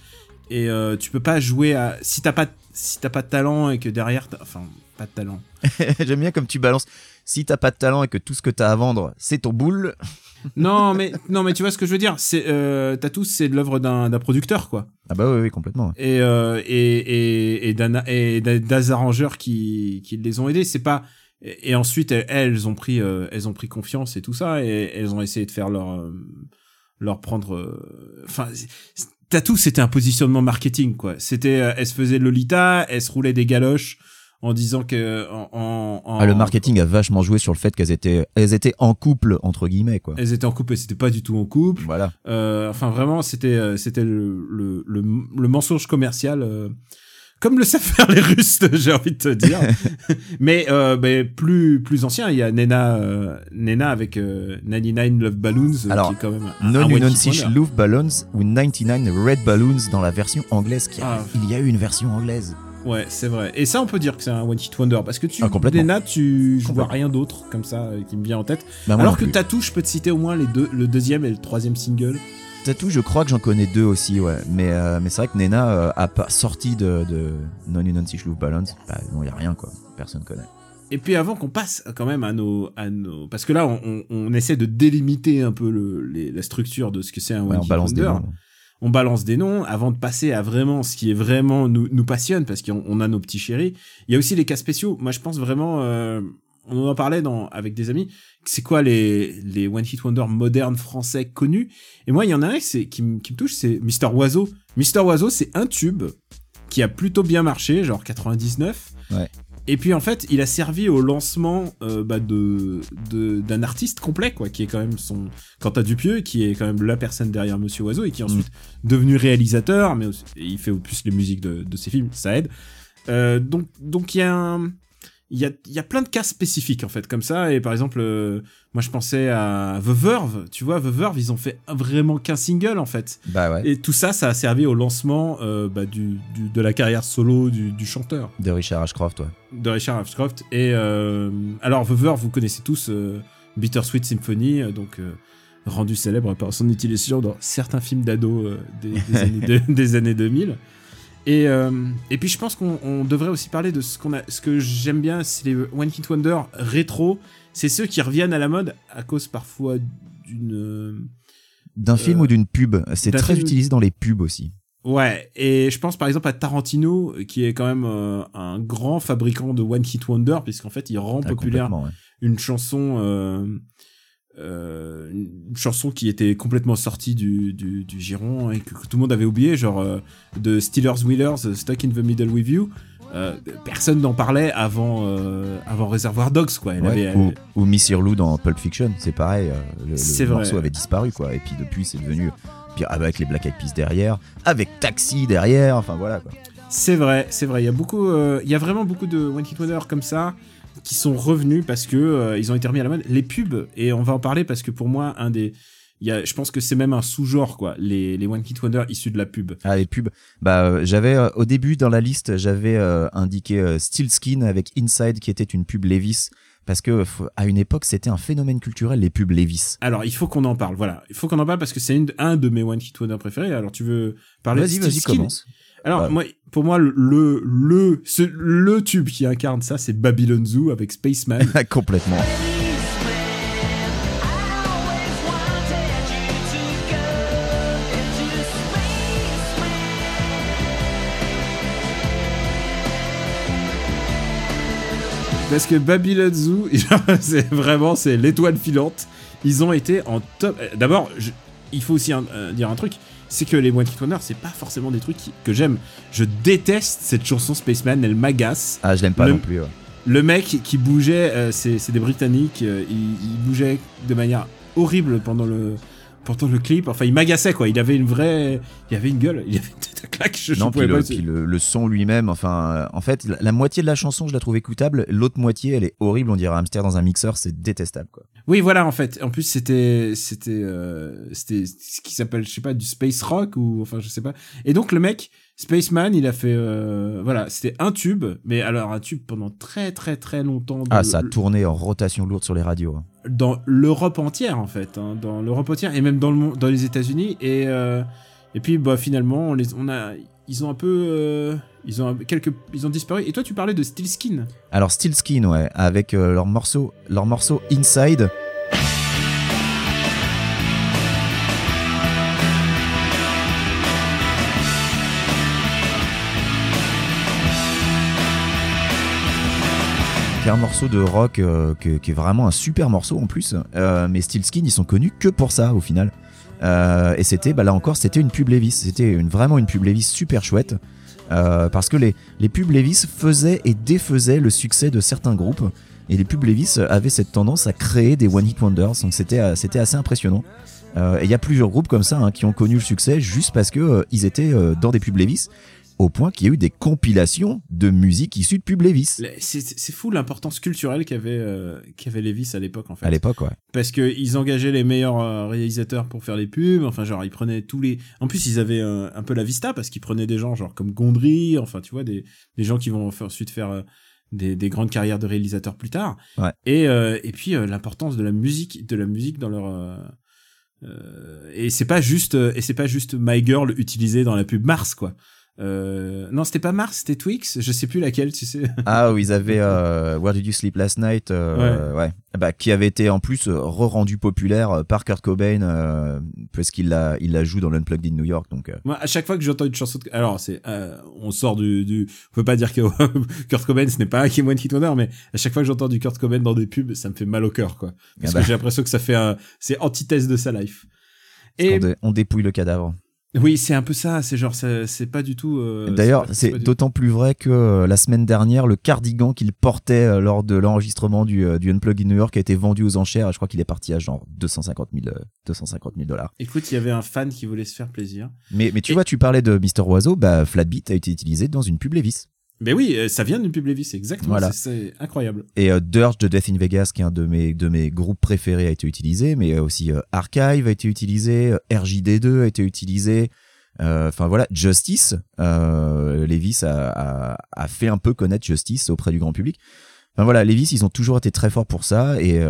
Et euh, tu peux pas jouer à si t'as pas si t'as pas de talent et que derrière, enfin, pas de talent. J'aime bien comme tu balances. Si t'as pas de talent et que tout ce que t'as à vendre, c'est ton boule. non, mais non, mais tu vois ce que je veux dire. C'est euh, Tattoo, c'est de l'œuvre d'un producteur, quoi. Ah bah oui, oui complètement. Et euh, et et et d'un et des arrangeurs qui qui les ont aidés. C'est pas et, ensuite elles, ont pris euh, elles ont pris confiance et tout ça et elles ont essayé de faire leur euh, leur prendre. euh, Enfin. Tattoo, c'était un positionnement marketing, quoi. C'était, euh, elle se faisait Lolita, elle se roulait des galoches en disant que en, en- Ah, le marketing a vachement joué sur le fait qu'elles étaient, elles étaient en couple entre guillemets quoi. elles étaient en couple et c'était pas du tout en couple Voilà. Euh, enfin vraiment c'était euh, c'était le, le, le, le mensonge commercial euh, comme le savent faire les Russes j'ai envie de te dire mais euh, mais plus plus ancien il y a Nena euh, Nena avec euh, 99 Love Balloons Alors, qui est quand même un, Non un one hit 96 wonder. Love Balloons ou 99 Red Balloons dans la version anglaise. Qui a- Ah. Il y a eu une version anglaise. Ouais c'est vrai et ça on peut dire que c'est un one hit wonder parce que tu Ah, tu je vois rien d'autre comme ça euh, qui me vient en tête Bah, alors non que plus. Tattoo je peux te citer au moins les deux le deuxième et le troisième single Tattoo, je crois que j'en connais deux aussi, ouais. Mais, euh, mais c'est vrai que Nena euh, a pas sorti de, de Non 96 Love Balloons. Bah non, il y a rien quoi. Personne connaît. Et puis avant qu'on passe quand même à nos, à nos, parce que là on, on, on essaie de délimiter un peu le, les, la structure de ce que c'est un Ouais, one on hit balance des wonder. noms. On balance des noms avant de passer à vraiment ce qui est vraiment nous, passionne parce qu'on on a nos petits chéris. Il y a aussi les cas spéciaux. Moi je pense vraiment, euh, on en parlait avec des amis. C'est quoi les one hit wonder modernes français connus? Et moi il y en a un qui, qui me touche, c'est Mister Oiseau. Mister Oiseau c'est un tube qui a plutôt bien marché, genre 99. Ouais. Et puis en fait, il a servi au lancement euh, bah, de d'un artiste complet, quoi, qui est quand même son Quentin Dupieux, qui est quand même la personne derrière Monsieur Oiseau et qui est ensuite devenu réalisateur, mais aussi- il fait au plus les musiques de, de ses films, ça aide. Euh, donc donc il y a un il y a, y a plein de cas spécifiques en fait comme ça et par exemple euh, moi je pensais à The Verve tu vois The Verve ils ont fait vraiment qu'un single en fait Bah ouais. et tout ça ça a servi au lancement euh, bah, du, du- de la carrière solo du, du chanteur De Richard Ashcroft, ouais. de Richard Ashcroft. Et euh, alors, The Verve, vous connaissez tous Bittersweet Symphony, donc rendu célèbre par son utilisation dans certains films d'ado euh, des, des années de- des années 2000. Et, euh, et puis je pense qu'on on devrait aussi parler de ce qu'on a, ce que j'aime bien, c'est les One Hit Wonder rétro. C'est ceux qui reviennent à la mode à cause parfois d'une euh, D'un film Euh, ou d'une pub. C'est très film- utilisé dans les pubs aussi. Ouais, et je pense par exemple à Tarantino, qui est quand même euh, un grand fabricant de One Hit Wonder, puisqu'en fait il rend Ah, populaire ouais. une chanson euh, une chanson qui était complètement sortie du, du, du giron et que, que tout le monde avait oublié genre euh, de Steelers Wheelers euh, Stuck in the Middle with You Euh, personne n'en parlait avant avant Reservoir Dogs quoi Elle Ouais, avait- elle- ou, ou Miss dans Pulp Fiction, c'est pareil. Le, le vrai. morceau avait disparu, quoi. Et puis depuis, c'est devenu. Puis avec les Black Eyed Peas derrière, avec Taxi derrière, enfin voilà, quoi. c'est vrai c'est vrai il y a beaucoup il y a vraiment beaucoup de One Hit Wonder comme ça qui sont revenus parce que euh, ils ont été remis à la mode les pubs et on va en parler parce que pour moi un des il y a, je pense que c'est même un sous-genre quoi les, les One Hit Wonder issus de la pub Ah, les pubs. Bah, euh, j'avais euh, au début dans la liste, j'avais euh, indiqué Steel Skin avec Inside qui était une pub Levis parce que à une époque c'était un phénomène culturel les pubs Levis. Alors, il faut qu'on en parle. Voilà, il faut qu'on en parle parce que c'est un de mes one hit wonder préférés. Alors, tu veux parler de vas-y, Skin commence. Alors, Ouais. moi, pour moi, le le ce- le tube qui incarne ça, c'est Babylon Zoo avec Spaceman. Complètement. parce que Babylon Zoo, c'est vraiment c'est l'étoile filante. Ils ont été en top. D'abord, il faut aussi un- euh, dire un truc. C'est que les One Hit Wonder, c'est pas forcément des trucs qui- que j'aime. Je déteste cette chanson Spaceman, elle m'agace. Ah, je l'aime pas Le- non plus. ouais. le mec qui bougeait, euh, c'est des Britanniques, euh, il, il bougeait de manière horrible pendant le pendant le clip. Enfin, il m'agaçait quoi. Il avait une vraie, il avait une gueule, il avait une tête à claque. Je, je non, puis, pouvais le, pas. puis le, le son lui-même, enfin, en fait, la, la moitié de la chanson, je la trouve écoutable. L'autre moitié, elle est horrible. On dirait un hamster dans un mixeur, c'est détestable, quoi. Oui, voilà, en fait. En plus, c'était, c'était, euh, c'était ce qui s'appelle, je sais pas, du space rock ou, enfin, je sais pas. Et donc, le mec, Spaceman, il a fait, euh, voilà, c'était un tube, mais alors un tube pendant très, très, très longtemps. Ah, ça a tourné en rotation lourde sur les radios. hein. dans l'Europe entière en fait, hein, dans l'Europe entière et même dans le dans les États-Unis et euh, et puis bah finalement on les on a ils ont un peu euh, ils ont quelques ils ont disparu et toi tu parlais de Steel Skin Alors Steel Skin, ouais, avec leur morceau, leur morceau Inside. Un morceau de rock euh, qui est vraiment un super morceau en plus. Euh, mais Steel Skin, ils sont connus que pour ça au final. Euh, et c'était, bah là encore, c'était une pub Levis. C'était une, vraiment une pub Levis super chouette. Parce que les, pubs Levis faisaient et défaisaient le succès de certains groupes. Et les pubs Levis avaient cette tendance à créer des One Hit Wonders. Donc c'était c'était assez impressionnant. Et il y a plusieurs groupes comme ça hein, qui ont connu le succès juste parce euh, ils étaient dans des pubs Levis. Au point qu'il y a eu des compilations de musique issue de pubs Levis. Le- c'est c'est fou l'importance culturelle qu'avait euh, qu'avait Levis à l'époque en fait À l'époque, ouais. parce que ils engageaient les meilleurs euh, réalisateurs pour faire les pubs enfin genre ils prenaient tous les en plus ils avaient euh, un peu la vista parce qu'ils prenaient des gens genre comme Gondry enfin tu vois des des gens qui vont ensuite faire euh, des, des grandes carrières de réalisateurs plus tard Ouais. et euh, et puis l'importance de la musique de la musique dans leur euh, euh, et c'est pas juste et c'est pas juste My Girl utilisé dans la pub Mars quoi euh, non c'était pas Mars c'était Twix je sais plus laquelle tu sais Ah oui, ils avaient euh, Where Did You Sleep Last Night, euh, ouais. Bah, qui avait été en plus euh, re-rendu populaire par Kurt Cobain parce qu'il la, il la joue dans l'Unplugged in New York. Donc, Moi, à chaque fois que j'entends une chanson, de... alors c'est, on sort du, du, on peut pas dire que Kurt Cobain ce n'est pas un Kim One Hit Wonder, mais à chaque fois que j'entends du Kurt Cobain dans des pubs, ça me fait mal au cœur, quoi. Parce Ah bah. que j'ai l'impression que ça fait un, c'est antithèse de sa life. Et on, dé- on dépouille le cadavre. Oui, c'est un peu ça, c'est genre, c'est pas du tout. euh, D'ailleurs, c'est d'autant plus vrai que euh, la semaine dernière, le cardigan qu'il portait euh, lors de l'enregistrement du, euh, du Unplugged in New York a été vendu aux enchères. et Je crois qu'il est parti à genre 250 000 euh, 250 000 dollars. Écoute, il y avait un fan qui voulait se faire plaisir. Mais, mais tu Et- vois, tu parlais de Mister Oiseau, bah, Flatbeat a été utilisé dans une pub Levis. Mais oui, euh, ça vient d'une pub Levis, exactement. Voilà. c'est- incroyable. Et euh, Dirge de Death in Vegas, qui est un de mes, de mes groupes préférés, a été utilisé, mais euh, aussi euh, Archive a été utilisé, euh, RJD2 a été utilisé. Euh, Enfin voilà, Justice, Levis a, a, a fait un peu connaître Justice auprès du grand public. Enfin voilà, Levis, ils ont toujours été très forts pour ça. Et,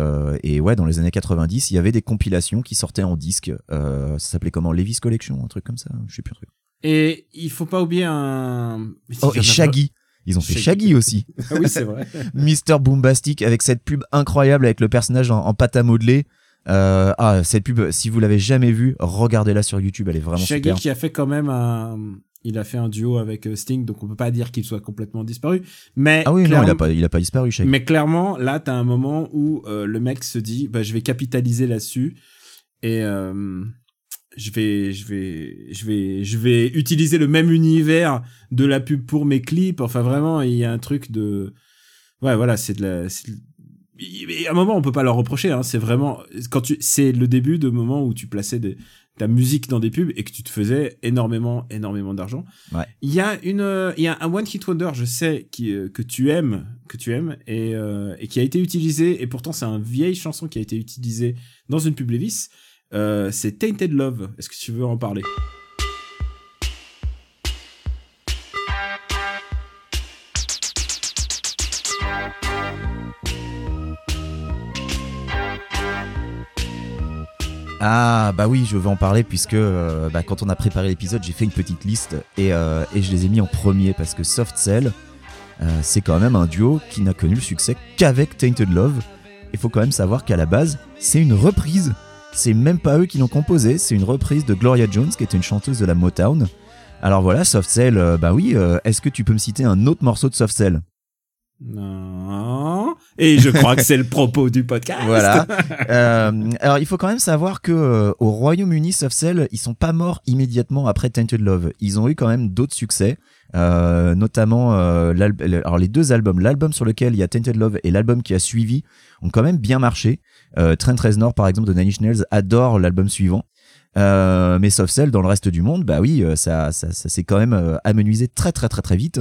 et ouais, dans les années 90, il y avait des compilations qui sortaient en disque. Ça s'appelait comment? Levis Collection, un truc comme ça. Je sais plus un truc. Et il faut pas oublier un. Oh, et Shaggy. Ils ont fait Shaggy. Aussi. Ah oui, c'est vrai. Mister Boombastic avec cette pub incroyable avec le personnage en, en pâte à modeler. Euh, ah, cette pub, si vous l'avez jamais vue, regardez-la sur YouTube, elle est vraiment Shaggy super. qui a fait quand même un, il a fait un duo avec euh, Sting, donc on peut pas dire qu'il soit complètement disparu. Mais Ah oui, non, clairement- il a pas, il a pas disparu, Shaggy. Mais clairement, là, t'as un moment où euh, le mec se dit, bah, je vais capitaliser là-dessus et euh, je vais, je vais, je vais, je vais utiliser le même univers de la pub pour mes clips. Enfin, vraiment, il y a un truc de, ouais, voilà, c'est de la. Et à un moment, on peut pas leur reprocher. Hein, c'est vraiment quand tu, c'est le début de moment où tu plaçais des, ta musique dans des pubs et que tu te faisais énormément, énormément d'argent. Ouais. Il y a une, il y a un one hit wonder, je sais, qui, euh, que tu aimes, que tu aimes et, euh, et qui a été utilisé et pourtant c'est une vieille chanson qui a été utilisée dans une pub Levis. Euh, c'est Tainted Love. Est-ce que tu veux en parler? Ah bah oui, je veux en parler puisque euh, bah, quand on a préparé l'épisode, j'ai fait une petite liste et, euh, et je les ai mis en premier parce que Soft Cell, c'est quand même un duo qui n'a connu le succès qu'avec Tainted Love. Il faut quand même savoir qu'à la base, c'est une reprise. C'est même pas eux qui l'ont composé, c'est une reprise de Gloria Jones qui était une chanteuse de la Motown. Alors voilà, Soft Cell, euh, bah oui, euh, est-ce que tu peux me citer un autre morceau de Soft Cell? Non. Et je crois que c'est le propos du podcast. Voilà. Euh, alors, il faut quand même savoir que euh, au Royaume-Uni, Softcell, ils sont pas morts immédiatement après Tainted Love. Ils ont eu quand même d'autres succès, notamment alors les deux albums, l'album sur lequel il y a Tainted Love et l'album qui a suivi, ont quand même bien marché. Euh, Trent Reznor, par exemple, de Nine Inch adore l'album suivant. Euh, mais Softcell, dans le reste du monde, bah oui, euh, ça, ça, s'est quand même amenuisé très très très très vite.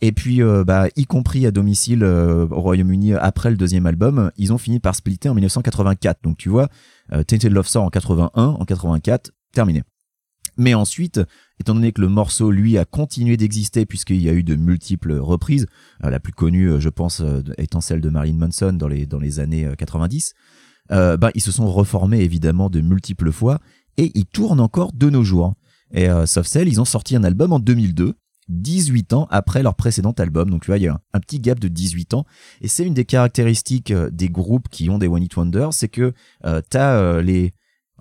Et puis, bah, y compris à domicile au Royaume-Uni après le deuxième album, ils ont fini par splitter en 1984. Donc tu vois, Tainted Love sort en 81, en 84, terminé. Mais ensuite, étant donné que le morceau, lui, a continué d'exister puisqu'il y a eu de multiples reprises, la plus connue, je pense, étant celle de Marilyn Manson dans les, dans les années euh, 90, euh, bah, ils se sont reformés évidemment de multiples fois et ils tournent encore de nos jours. Et euh, Soft Cell, ils ont sorti un album en 2002, 18 ans après leur précédent album. Donc tu vois, il y a un, petit gap de 18 ans. Et c'est une des caractéristiques euh, des groupes qui ont des One Hit Wonders, c'est que euh, t'as euh, les,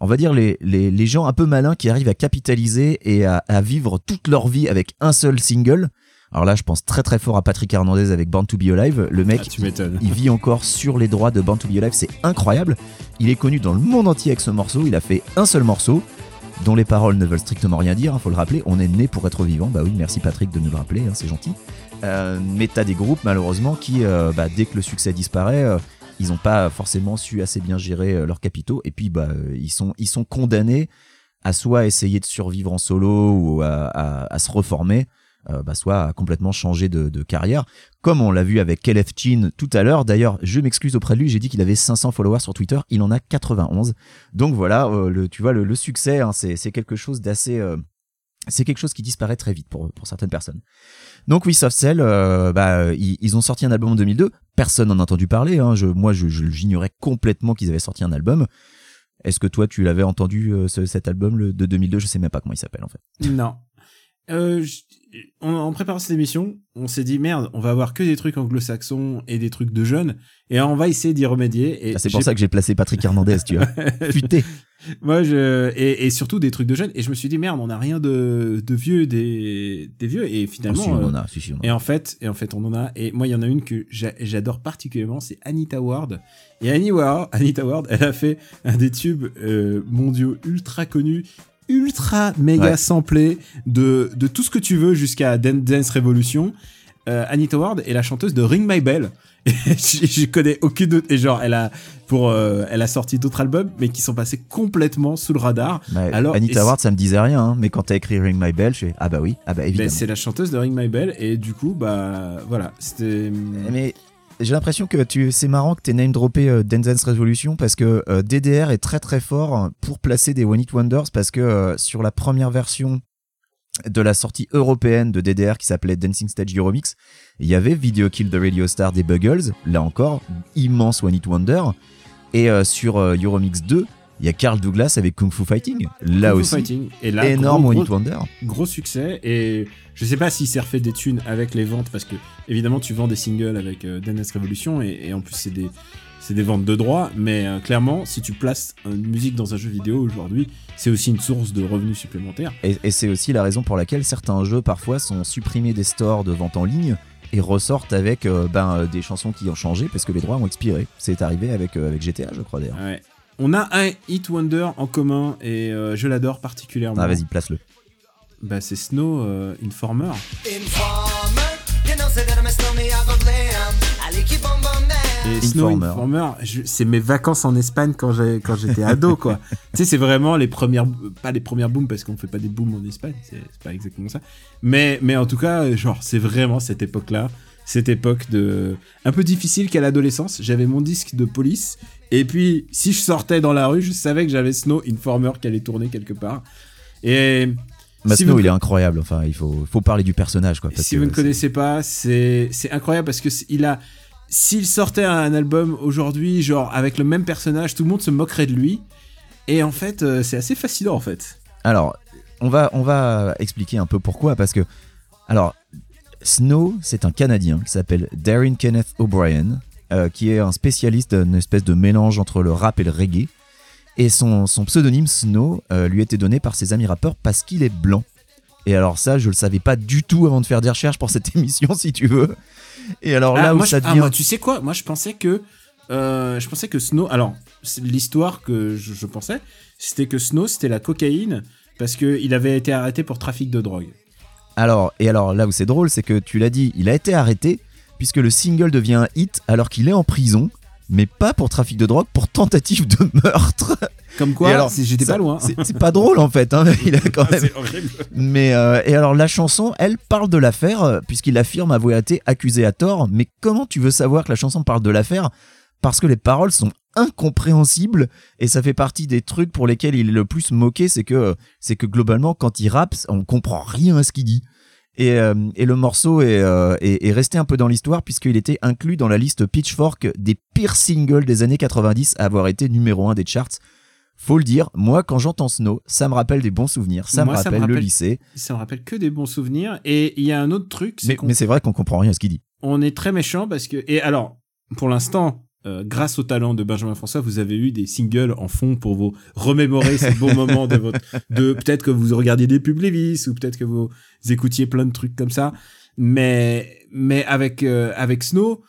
on va dire les, les, gens un peu malins qui arrivent à capitaliser et à vivre toute leur vie avec un seul single. Alors là, je pense très très fort à Patrick Hernandez avec Born to Be Alive. Le mec, Ah, tu m'étonnes. il vit encore sur les droits de Born to Be Alive, c'est incroyable. Il est connu dans le monde entier avec ce morceau, il a fait un seul morceau, dont les paroles ne veulent strictement rien dire, hein, faut le rappeler, on est né pour être vivant, bah oui, merci Patrick de nous le rappeler, hein, c'est gentil. Euh, mais t'as des groupes malheureusement qui, euh, bah, dès que le succès disparaît, euh, ils n'ont pas forcément su assez bien gérer euh, leurs capitaux, et puis bah, ils, sont, ils sont condamnés à soit essayer de survivre en solo ou à, à- à se reformer, euh, bah, soit à complètement changer de, de carrière comme on l'a vu avec Kelef Chin tout à l'heure. D'ailleurs, je m'excuse auprès de lui, j'ai dit qu'il avait 500 followers sur Twitter, il en a 91. Donc voilà, euh, le, tu vois, le, le succès, hein, c'est quelque chose d'assez... euh, c'est quelque chose qui disparaît très vite pour, pour certaines personnes. Donc oui, Soft Cell, euh, bah, ils, ils ont sorti un album en 2002. Personne n'en a entendu parler. Hein. Je, moi, je- je- j'ignorais complètement qu'ils avaient sorti un album. Est-ce que toi, tu l'avais entendu, euh, ce- cet album le, de 2002 Je sais même pas comment il s'appelle en fait. Non. Euh, je- en, en préparant cette émission, on s'est dit merde, on va avoir que des trucs anglo-saxons et des trucs de jeunes, et on va essayer d'y remédier. Et Ah, c'est pour ça que j'ai placé Patrick Hernandez, tu vois. Puté. Moi, je et, et surtout des trucs de jeunes, et je me suis dit merde, on a rien de, de vieux, des, des vieux, et Oh, finalement. si, on euh, en a, si, si, on en a. Et en fait, et en fait, on en a. Et moi, il y en a une que j'a- j'adore particulièrement, c'est Anita Ward. Et Annie Ward, Anita Ward, elle a fait un des tubes euh, mondiaux ultra connus, ultra méga Ouais. samplé de de tout ce que tu veux jusqu'à Dan- Dance Revolution. Euh, Anita Ward est la chanteuse de Ring My Bell. Et je, je connais aucune autre. Et genre, elle a pour, euh, elle a sorti d'autres albums, mais qui sont passés complètement sous le radar. Bah, Alors, Anita Ward, ça me disait rien, hein, mais quand t'as écrit Ring My Bell, je fais ah bah oui, ah bah Ben, évidemment. c'est la chanteuse de Ring My Bell, et du coup, bah voilà, c'était. mais j'ai l'impression que tu, c'est marrant que t'aies name droppé euh, Dance Revolution parce que euh, DDR est très très fort pour placer des One Hit Wonders parce que euh, sur la première version de la sortie européenne de DDR qui s'appelait Dancing Stage Euromix, il y avait Video Kill the Radio Star des Buggles, là encore, immense One Hit Wonder. Et euh, sur Euromix 2, il y a Carl Douglas avec Kung Fu Fighting, là Kung aussi, Fighting. Et là, énorme One Hit Wonder. gros succès et je sais pas s'il s'est refait des thunes avec les ventes parce que évidemment tu vends des singles avec euh, Dance Revolution et, et en plus c'est des c'est des ventes de droits mais euh, clairement si tu places une musique dans un jeu vidéo aujourd'hui c'est aussi une source de revenus supplémentaires Et, et c'est aussi la raison pour laquelle certains jeux parfois sont supprimés des stores de vente en ligne et ressortent avec euh, ben, euh, des chansons qui ont changé parce que les droits ont expiré. C'est arrivé avec, euh, avec GTA, je crois d'ailleurs. ouais. On a un hit wonder en commun et euh, je l'adore particulièrement Ah, vas-y, place-le. bah c'est Snow euh, Informer. Et Snow Informer. C'est mes vacances en Espagne quand j'étais ado quoi. tu sais c'est vraiment les premières pas les premières booms parce qu'on fait pas des booms en Espagne, c'est c'est pas exactement ça. Mais mais en tout cas, genre c'est vraiment cette époque-là, cette époque de un peu difficile qu'à l'adolescence, j'avais mon disque de police et puis si je sortais dans la rue, je savais que j'avais Snow Informer qui allait tourner quelque part. Et si vous- il est incroyable. Enfin, il faut, faut parler du personnage, quoi. parce si que vous ne connaissez pas, c'est incroyable parce que il a s'il sortait un album aujourd'hui, genre avec le même personnage, tout le monde se moquerait de lui. Et en fait, euh, c'est assez fascinant en fait. Alors, on va, on va expliquer un peu pourquoi, parce que, alors, Snow, c'est un Canadien qui s'appelle Darren Kenneth O'Brien, euh, qui est un spécialiste d'une espèce de mélange entre le rap et le reggae. Et son, son pseudonyme Snow euh, lui était donné par ses amis rappeurs parce qu'il est blanc. Et alors ça, je le savais pas du tout avant de faire des recherches pour cette émission, si tu veux. Et alors Ah, là où moi, ça ah, devient. moi, tu sais quoi? Moi, je pensais que, euh, je pensais que Snow. Alors, l'histoire que je, je pensais, c'était que Snow, c'était la cocaïne parce que il avait été arrêté pour trafic de drogue. Alors, et alors là où c'est drôle, c'est que tu l'as dit, il a été arrêté puisque le single devient un hit alors qu'il est en prison, mais pas pour trafic de drogue, pour tentative de meurtre. Comme quoi, Et alors, j'étais pas loin. C'est pas drôle en fait, hein, il a quand Ah, même. c'est horrible. Mais euh, et alors la chanson, elle parle de l'affaire euh, puisqu'il affirme avoir été accusé à tort. Mais comment tu veux savoir que la chanson parle de l'affaire? Parce que les paroles sont incompréhensibles et ça fait partie des trucs pour lesquels il est le plus moqué, c'est que c'est que globalement quand il rappe, on comprend rien à ce qu'il dit. Et, euh, et le morceau est, euh, est, est resté un peu dans l'histoire puisqu'il était inclus dans la liste Pitchfork des pires singles des années 90 à avoir été numéro un des charts. Faut le dire, moi quand j'entends Snow, ça me rappelle des bons souvenirs, ça, Moi, me, ça me rappelle le lycée. Ça me rappelle que des bons souvenirs. Et il y a un autre truc, Mais, mais c'est vrai qu'on comprend rien à ce qu'il dit. on est très méchant parce que et alors pour l'instant euh, grâce au talent de Benjamin François, vous avez eu des singles en fond pour vous remémorer ces beaux moments de votre de peut-être que vous regardiez des pubs Levi's ou peut-être que vous écoutiez plein de trucs comme ça. Mais mais avec euh, avec Snow,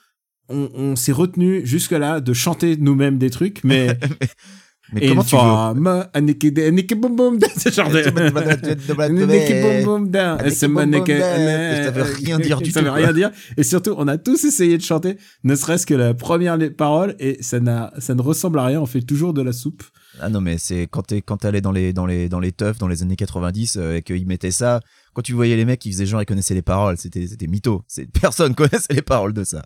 on, on s'est retenu jusque là de chanter nous-mêmes des trucs, mais Mais et comment une tu femme, un niqué- un niqué boum boum, ce genre de- c'est. Ça veut rien dire du ça tout, veut quoi. rien dire. Et surtout, on a tous essayé de chanter, ne serait-ce que la première les paroles, et ça n'a, ça ne ressemble à rien. On fait toujours de la soupe. Ah non mais c'est quand t'es quand t'allais dans les dans les dans les teufs dans les années 90 euh, et qu'ils mettaient ça quand tu voyais les mecs qui faisaient genre ils connaissaient les paroles c'était c'était mytho c'est personne connaissait les paroles de ça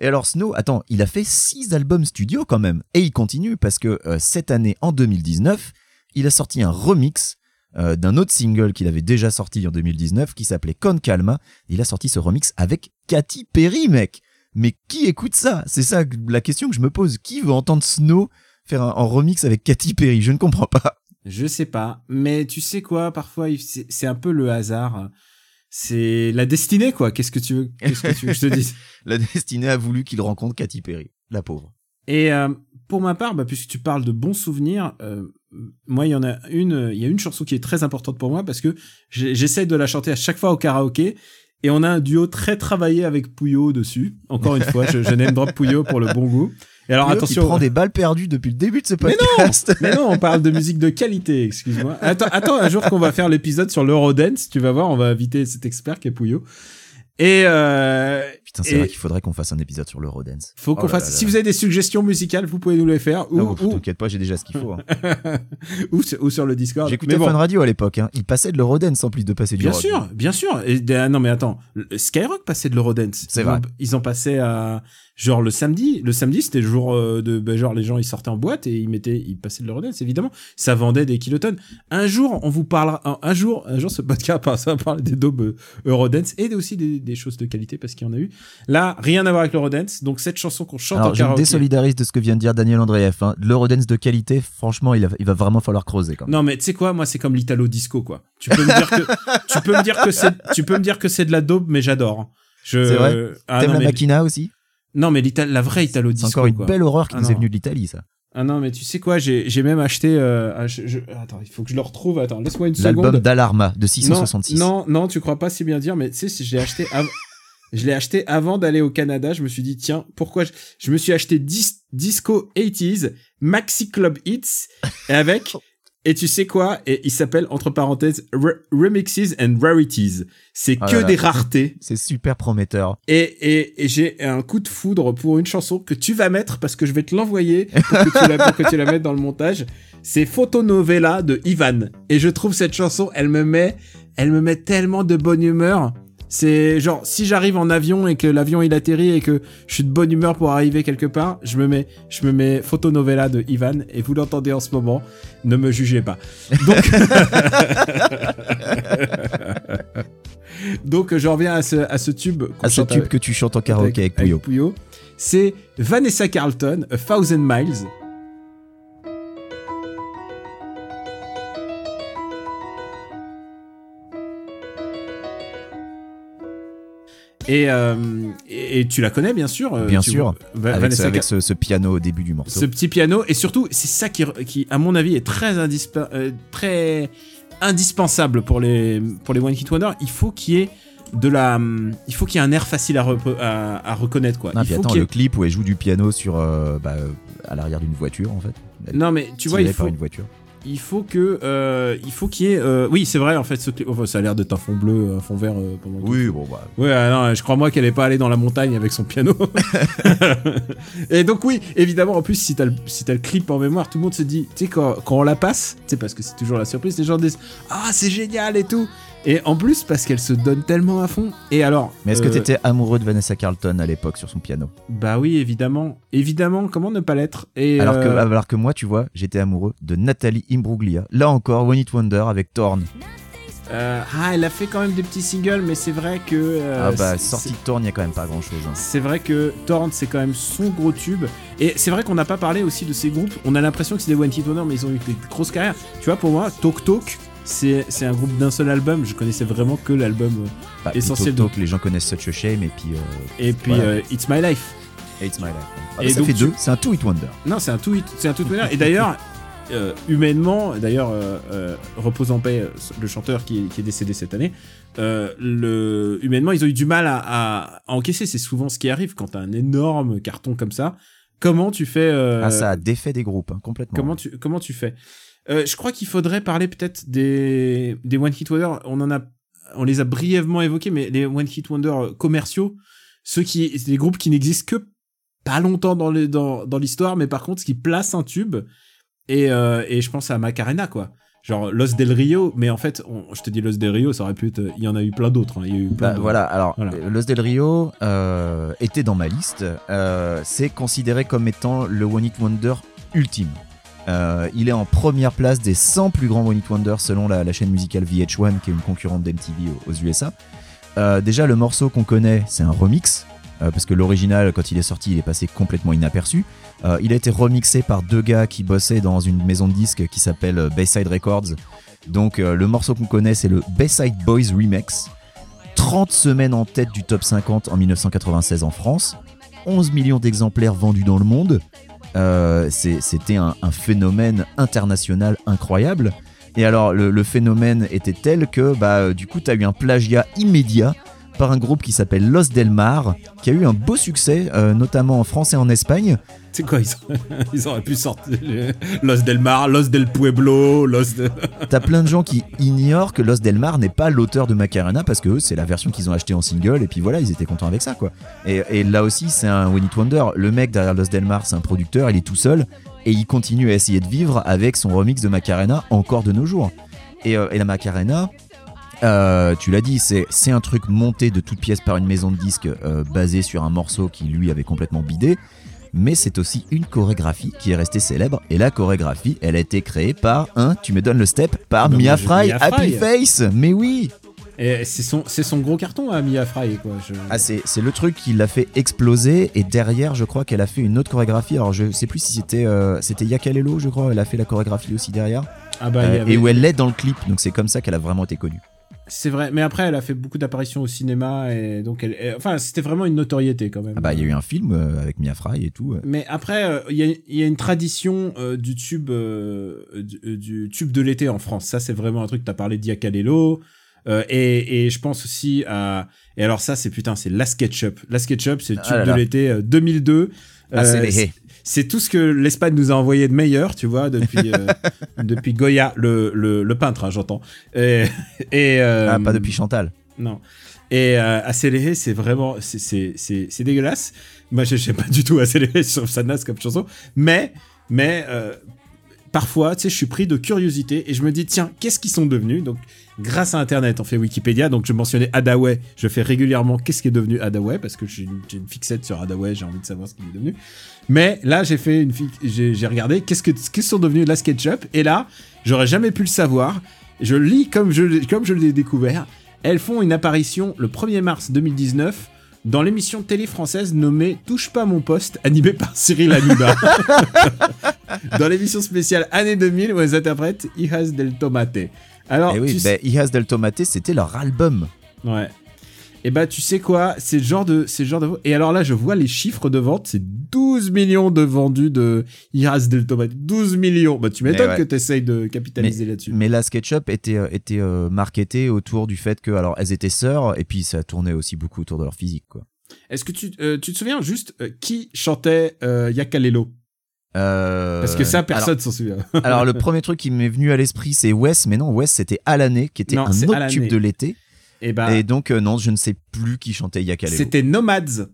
et alors Snow attends il a fait six albums studio quand même. Et il continue parce que euh, cette année en 2019 il a sorti un remix euh, d'un autre single qu'il avait déjà sorti en 2019 qui s'appelait Con Calma. Il a sorti ce remix avec Katy Perry mec. Mais qui écoute ça? C'est ça la question que je me pose. Qui veut entendre Snow faire un, en remix avec Katy Perry? Je ne comprends pas. Je sais pas, mais tu sais quoi, parfois c'est un peu le hasard. C'est la destinée, quoi. Qu'est-ce que tu veux, qu'est-ce que tu veux que je te dise La destinée a voulu qu'il rencontre Katy Perry, la pauvre. Et euh, pour ma part, bah, puisque tu parles de bons souvenirs, euh, moi, il y en a une, il y a une chanson qui est très importante pour moi parce que j'essaie de la chanter à chaque fois au karaoké. Et on a un duo très travaillé avec Pouillot dessus. Encore une fois, je, je name drop Pouillot pour le bon goût. Et alors attention. qui prend des balles perdues depuis le début de ce Mais podcast. Mais non, on parle de musique de qualité, excuse-moi. Attends, attends un jour qu'on va faire l'épisode sur l'Eurodance, tu vas voir, on va inviter cet expert qui est Pouillot. Et euh, Putain, c'est vrai qu'il faudrait qu'on fasse un épisode sur l'Eurodance. faut qu'on Oh là fasse. là Si vous avez des suggestions musicales, vous pouvez nous les faire ou, Ah, ouf, ou, T'inquiète pas, j'ai déjà ce qu'il faut. hein. ou, sur- ou sur le Discord. J'écoutais bon. Fun Radio à l'époque. Hein. Il passait de l'Eurodance en plus de passer du Bien rock. sûr, bien sûr. Et, ah, non mais attends, Skyrock passait de l'Eurodance. C'est Ils vrai. ont- Ils en passaient à genre le samedi. Le samedi c'était le jour euh, de ben, genre les gens ils sortaient en boîte et ils mettaient ils passaient de l'Eurodance évidemment. Ça vendait des kilotonnes. Un jour on vous parlera un, un jour un jour ce podcast ça va parler des daubes euh, Eurodance et aussi des, des choses de qualité parce qu'il y en a eu. Là rien à voir avec l'Eurodance. Donc cette chanson qu'on chante en Alors, je me karaoké. désolidarise de ce que vient de dire Daniel Andreev. Hein. L'Eurodance de qualité, franchement, il, a- il va vraiment falloir creuser quand même. Non mais tu sais quoi, moi c'est comme l'Italo disco quoi. Tu peux me dire que tu peux me dire que c'est tu peux me dire que c'est de la daube mais j'adore. Je C'est vrai? ah, T'aimes la mais- Machina aussi? Non, mais la vraie Italo C'est disco. encore une quoi. belle horreur qui Ah nous est venue de l'Italie, ça. Ah non, mais tu sais quoi, j'ai même acheté. euh, ah, je- je- attends, il faut que je le retrouve. Attends, laisse-moi une L'album seconde. d'Alarma de 666. Non, non, non, tu crois pas si bien dire, mais tu sais, si je l'ai acheté av- Je l'ai acheté avant d'aller au Canada. Je me suis dit, tiens, pourquoi je, je me suis acheté Dis- Disco 80s, Maxi Club Hits, et avec, et tu sais quoi, et il s'appelle, entre parenthèses, Re- Remixes and Rarities. C'est Ah que là là. des raretés. C'est super prometteur. Et, et, et j'ai un coup de foudre pour une chanson que tu vas mettre parce que je vais te l'envoyer pour, que tu la- pour que tu la mettes dans le montage. C'est Photonovela de Ivan. Et je trouve cette chanson, elle me met, elle me met tellement de bonne humeur. C'est genre, si j'arrive en avion et que l'avion il atterrit et que je suis de bonne humeur pour arriver quelque part, je me mets, je me mets Photonovela de Ivan et vous l'entendez en ce moment. Ne me jugez pas. Donc, donc je reviens à ce, à ce tube. À ce tube avec- que tu chantes en karaoké avec Pouillot. C'est Vanessa Carlton, A Thousand Miles. Et, euh, et, et tu la connais bien sûr. euh, Bien tu sûr. vois, Avec, ce, Vanessa avec Car- ce, ce piano au début du morceau. ce petit piano et surtout c'est ça qui, qui à mon avis est très euh, très indispensable pour les pour les one hit wonder il faut qu'il y ait de la. Il faut qu'il y ait un air facile à, à, à reconnaître, quoi. Non, il puis faut attends, le clip où elle joue du piano sur euh, bah, à l'arrière d'une voiture en fait. Elle Non, mais tu vois, il faut, une voiture. Il faut que. euh, il faut qu'il y ait. euh, Oui, c'est vrai, en fait, ce clip- enfin, ça a l'air d'être un fond bleu, un fond vert euh, pendant tout. Oui, bon bah. Ouais, ah non, je crois moi qu'elle est pas allée dans la montagne avec son piano. et donc oui, évidemment, en plus, si t'as le, si t'as le clip en mémoire, tout le monde se dit, tu sais, quand, quand on la passe, tu sais, parce que c'est toujours la surprise, les gens disent, ah, c'est génial et tout. Et en plus, parce qu'elle se donne tellement à fond. Et alors. Mais est-ce que euh, t'étais amoureux de Vanessa Carlton à l'époque sur son piano? Bah oui, évidemment. Évidemment, comment ne pas l'être? Et alors, que, euh, alors que moi, tu vois, j'étais amoureux de Nathalie Imbruglia. Là encore, One It Wonder avec Thorn. euh, ah, elle a fait quand même des petits singles, mais c'est vrai que. euh, ah bah, sortie de Thorn, il y a quand même pas grand chose. C'est vrai que Torn, c'est quand même son gros tube. Et c'est vrai qu'on n'a pas parlé aussi de ces groupes. On a l'impression que c'est des One Hit Wonder, mais ils ont eu des grosses carrières. Tu vois, pour moi, Talk Talk, c'est un groupe d'un seul album. Je connaissais vraiment que l'album. euh, Bah, Essentiel Talk, les gens connaissent Such a Shame et puis euh, Et puis Voilà. euh, It's My Life. It's My Life. Ah, Et ça donc fait deux, c'est un Two It Wonder. Non, c'est un tout hit, c'est un tout winner. Et d'ailleurs, euh, humainement, d'ailleurs, euh, euh, repose en paix, le chanteur qui est, qui est décédé cette année. le, humainement, ils ont eu du mal à, encaisser. C'est souvent ce qui arrive quand t'as un énorme carton comme ça. Comment tu fais Ah, ça a défait des groupes, hein, complètement. Comment tu, comment tu fais? Euh, Je crois qu'il faudrait parler peut-être des, des One Hit Wonder. On en a, on les a brièvement évoqués, mais les One Hit Wonder commerciaux, ceux qui, c'est des groupes qui n'existent que pas longtemps dans les- dans, dans l'histoire, mais par contre, qui placent un tube. Et, euh, et je pense à Macarena, quoi. Genre Los Del Rio, mais en fait, on- je te dis Los Del Rio, ça aurait pu être. Il y en a eu plein d'autres. hein. Il y a eu plein Bah, voilà, alors Voilà. Los Del Rio euh, était dans ma liste. C'est considéré comme étant le One Hit Wonder ultime. Euh, il est en première place des 100 plus grands One Hit Wonder selon la, chaîne musicale VH1, qui est une concurrente d'MTV aux, USA. Euh, déjà, le morceau qu'on connaît, c'est un remix, euh, parce que l'original, quand il est sorti, il est passé complètement inaperçu. Il a été remixé par deux gars qui bossaient dans une maison de disques qui s'appelle Bayside Records. Donc, le morceau qu'on connaît, c'est le Bayside Boys Remix. 30 semaines en tête du top 50 en 1996 en France, 11 millions d'exemplaires vendus dans le monde. Euh, C'était un, phénomène international incroyable. Et alors, le, le phénomène était tel que, bah, euh, du coup, tu as eu un plagiat immédiat par un groupe qui s'appelle Los Del Mar, qui a eu un beau succès, euh, notamment en France et en Espagne. C'est quoi ils, ils auraient pu sortir Los Del Mar, Los Del Pueblo, Los de... T'as plein de gens qui ignorent que Los Del Mar n'est pas l'auteur de Macarena parce que c'est la version qu'ils ont achetée en single et puis voilà, ils étaient contents avec ça quoi. Et, là aussi, c'est un One It Wonder. Le mec derrière Los Del Mar, c'est un producteur, il est tout seul et il continue à essayer de vivre avec son remix de Macarena encore de nos jours. Et, euh, la Macarena, euh, tu l'as dit, c'est un truc monté de toutes pièces par une maison de disques euh, basé sur un morceau qui lui avait complètement bidé. Mais c'est aussi une chorégraphie qui est restée célèbre. Et la chorégraphie, elle a été créée par un, tu me donnes le step, par Mia Fry, Mia Happy Fry. Face. Mais oui, Et c'est son, c'est son gros carton à Mia Fry, quoi. Je... ah, c'est c'est le truc qui l'a fait exploser. Et derrière, je crois qu'elle a fait une autre chorégraphie. Alors je sais plus si c'était euh, c'était Yakalelo, je crois. Elle a fait la chorégraphie aussi derrière. Ah bah, Euh, avait- Et où elle est dans le clip. Donc c'est comme ça qu'elle a vraiment été connue. C'est vrai, mais après, elle a fait beaucoup d'apparitions au cinéma, et donc elle... elle- Enfin, c'était vraiment une notoriété, quand même. Ah bah il y a eu un film euh, avec Mia Fry et tout. Mais après, euh, il y, a, il y a une tradition euh, du tube euh, du, du tube de l'été en France. Ça, c'est vraiment un truc. T'as parlé d'Iacalello. Euh, et, et je pense aussi à et alors ça c'est putain c'est la SketchUp la SketchUp c'est le tube Ah là de l'été euh, 2002 Ah, c'est Euh, les- c'est- c'est tout ce que l'Espagne nous a envoyé de meilleur tu vois depuis euh, depuis Goya le, le, le peintre hein, j'entends et, et euh, Ah pas depuis Chantal. non. Et euh, accéléré, c'est vraiment, c'est- dégueulasse. Moi, je sais pas du tout accéléré, je trouve ça naze comme chanson. Mais, mais euh, parfois, tu sais, je suis pris de curiosité et je me dis, tiens, qu'est-ce qu'ils sont devenus? Donc, grâce à Internet, on fait Wikipédia. Donc, je mentionnais Hadaway. Je fais régulièrement qu'est-ce qui est devenu Hadaway parce que j'ai une, fixette sur Hadaway. J'ai envie de savoir ce qu'il est devenu. Mais là, j'ai fait une, j'ai regardé qu'est-ce que qu'ils sont devenus la SketchUp. Et là, j'aurais jamais pu le savoir. Je lis comme je l'ai- comme je l'ai découvert. Elles font une apparition le 1er mars 2019 dans l'émission télé française nommée Touche pas mon poste, animée par Cyril Hanouna. dans l'émission spéciale année 2000 où elles interprètent Hijas del Tomate. Alors, Eh oui, bah, Hijas del Tomate, c'était leur album. Ouais. Et bah tu sais quoi, c'est le genre de c'est le genre de et alors là je vois les chiffres de vente, c'est 12 millions de vendus de Iras del Tomate, 12 millions. Bah tu m'étonnes ouais. que tu essayes de capitaliser là-dessus. Mais la SketchUp était euh, était euh, marketée autour du fait que alors elles étaient sœurs et puis ça tournait aussi beaucoup autour de leur physique quoi. Est-ce que tu euh, tu te souviens juste euh, qui chantait euh, Yakalelo? Euh, Parce que ça personne s'en souvient. Alors, le premier truc qui m'est venu à l'esprit c'est Wes mais non Wes c'était Alané qui était Non, un autre tube de l'été Et bah et donc euh, non je ne sais plus qui chantait Yakalelo. c'était Nomads.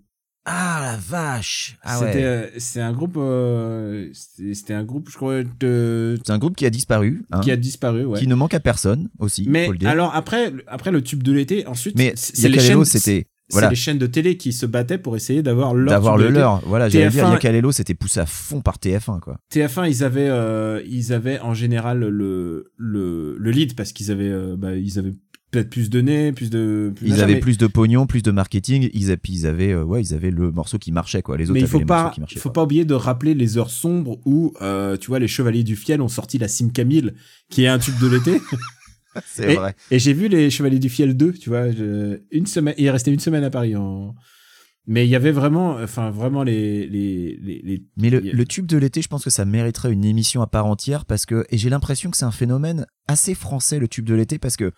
Ah la vache. Ah c'était ouais. euh, c'est un groupe c'était un groupe je crois de C'est un groupe qui a disparu hein, qui a disparu ouais. qui ne manque à personne aussi Mais alors après après le tube de l'été ensuite mais chaînes c'était c'est voilà les chaînes de télé qui se battaient pour essayer d'avoir leur d'avoir le leur. Voilà, j'allais dire TF1 Yakalelo c'était poussé à fond par TF1 quoi. TF1 ils avaient euh, ils avaient en général le le le lead parce qu'ils avaient euh, bah, ils avaient peut-être plus de nez plus de plus Ils avaient mais- plus de pognon, plus de marketing, ils, a- puis ils avaient euh, ouais, ils avaient le morceau qui marchait quoi. Les autres mais il avaient faut pas marchaient faut pas oublier de rappeler les heures sombres où euh, tu vois les chevaliers du fiel ont sorti la Sim Camille qui est un tube de l'été C'est et, vrai. et j'ai vu les chevaliers du fiel 2 tu vois je- une semaine il est resté une semaine à Paris en mais il y avait vraiment enfin vraiment les les les, les- Mais le, tube de l'été, je pense que ça mériterait une émission à part entière parce que et j'ai l'impression que c'est un phénomène assez français le tube de l'été parce que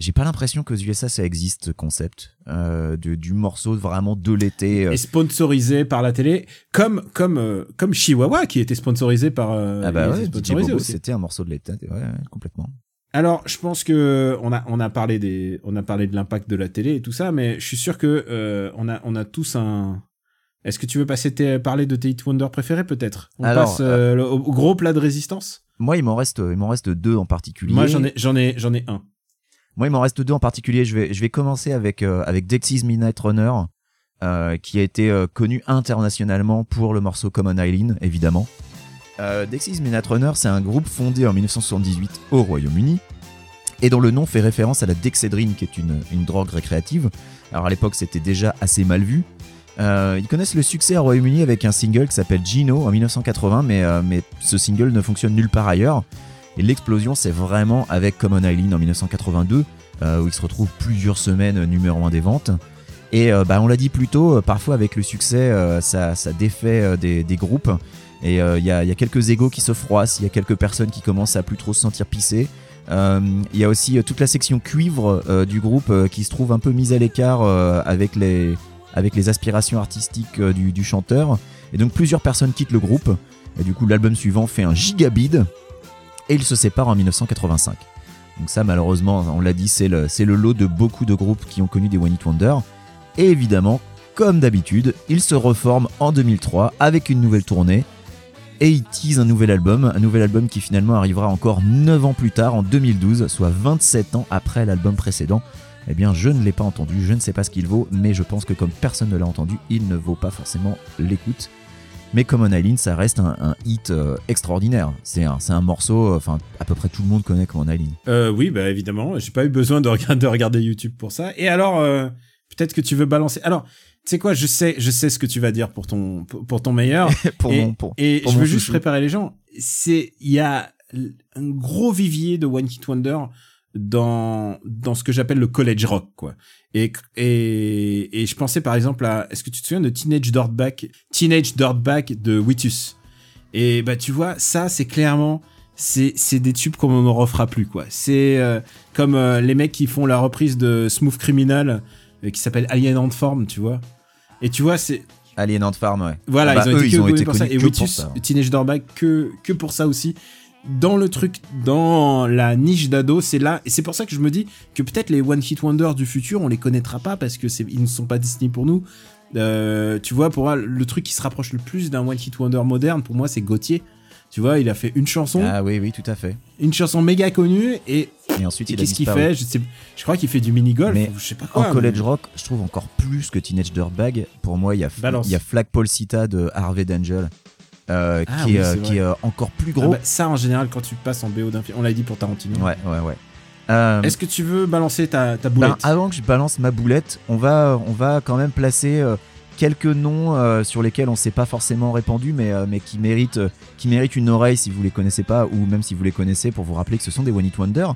j'ai pas l'impression qu'aux USA ça existe ce concept euh, de, du morceau vraiment de l'été. euh. est sponsorisé par la télé comme comme euh, comme Chihuahua qui était sponsorisé par Ah bah ouais, c'était un morceau de l'été, ouais, ouais, complètement. Alors, je pense que on a on a parlé des on a parlé de l'impact de la télé et tout ça, mais je suis sûr que euh, on a on a tous un. Est-ce que tu veux passer parler de tes hit wonder préférés peut-être? On Alors, passe euh, le- au, au gros plat de résistance? Moi, il m'en reste, il m'en reste deux en particulier. Moi, j'en ai j'en ai j'en ai un. Moi, il m'en reste deux en particulier. Je vais, je vais commencer avec, euh, avec Dexys Midnight Runner, euh, qui a été euh, connu internationalement pour le morceau Common Island, évidemment. Euh, Dexys Midnight Runner, c'est un groupe fondé en 1978 au Royaume-Uni, et dont le nom fait référence à la dexédrine, qui est une, drogue récréative. Alors à l'époque, c'était déjà assez mal vu. Euh, ils connaissent le succès au Royaume-Uni avec un single qui s'appelle Gino en 1980, mais, euh, mais ce single ne fonctionne nulle part ailleurs. Et l'explosion, c'est vraiment avec Common Island en 1982, euh, où il se retrouve plusieurs semaines numéro 1 des ventes. Et bah, on l'a dit plus tôt, parfois avec le succès, ça, défait des groupes. Et euh, il y, a, quelques égos qui se froissent, il y a quelques personnes qui commencent à plus trop se sentir pisser. Euh, Il y a aussi euh, toute la section cuivre du groupe qui se trouve un peu mise à l'écart avec, les, aspirations artistiques du, chanteur. Et donc plusieurs personnes quittent le groupe. Et du coup, l'album suivant fait un gigabid. Et ils se séparent en 1985. Donc ça, malheureusement, on l'a dit, c'est le, c'est le lot de beaucoup de groupes qui ont connu des One Hit Wonder. Et évidemment, comme d'habitude, ils se reforment en 2003 avec une nouvelle tournée. Et ils teasent un nouvel album, un nouvel album qui finalement arrivera encore 9 ans plus tard, en 2012, soit 27 ans après l'album précédent. Eh bien, je ne l'ai pas entendu, je ne sais pas ce qu'il vaut, mais je pense que comme personne ne l'a entendu, il ne vaut pas forcément l'écoute. Mais Common Island, ça reste un, hit euh, extraordinaire. C'est un, un morceau, euh, enfin, à peu près tout le monde connaît Common Island. Euh, oui, bah évidemment, j'ai pas eu besoin de regarder, de regarder YouTube pour ça. Et alors, euh, peut-être que tu veux balancer. Alors, tu sais quoi, je sais, je sais ce que tu vas dire pour ton pour ton meilleur. pour et, mon, pour, et pour je veux juste chouchou. préparer les gens. C'est, il y a un gros vivier de One Hit Wonder dans dans ce que j'appelle le college rock, quoi. Et et et je pensais par exemple à, est-ce que tu te souviens de Teenage Dirtbag, Teenage Dirtbag de Witus Et bah tu vois, ça c'est clairement c'est c'est des tubes qu'on ne refera plus quoi. C'est euh, comme euh, les mecs qui font la reprise de Smooth Criminal qui s'appelle Alien Ant Form, tu vois. Et tu vois, c'est Alienant Farm, ouais. voilà, Ah bah, ils ont eux, été, ils ont été pour ça. Et Witus. Teenage Dirtbag, que, que pour ça aussi. Dans le truc, dans la niche d'ado, c'est là. Et c'est pour ça que je me dis que peut-être les One Hit Wonder du futur, on les connaîtra pas parce que ils ne sont pas destinés pour nous. Euh, tu vois, pour moi, le truc qui se rapproche le plus d'un One Hit Wonder moderne, pour moi, c'est Gauthier. Tu vois, il a fait une chanson, Ah oui, oui, tout à fait. une chanson méga connue, et, Et ensuite, et il a qu'est-ce qu'il fait? Je, sais, je crois qu'il fait du mini-golf, Mais ou je sais pas quoi. En college rock, je trouve encore plus que Teenage Dirtbag. Pour moi, il y a, il y a Flagpole Sita de Harvey D'Angel, euh, Ah qui, oui, est, euh, qui est encore plus Ah gros. bah, ça, en général, quand tu passes en BO d'un film, on l'a dit pour Tarantino. ouais, ouais, ouais. Euh, Est-ce que tu veux balancer ta, ta ben, boulette avant que je balance ma boulette, on va, on va quand même placer euh, quelques noms euh, sur lesquels on s'est pas forcément répandu, mais, euh, mais qui, méritent, euh, qui méritent une oreille si vous les connaissez pas, ou même si vous les connaissez, pour vous rappeler que ce sont des One Hit Wonder.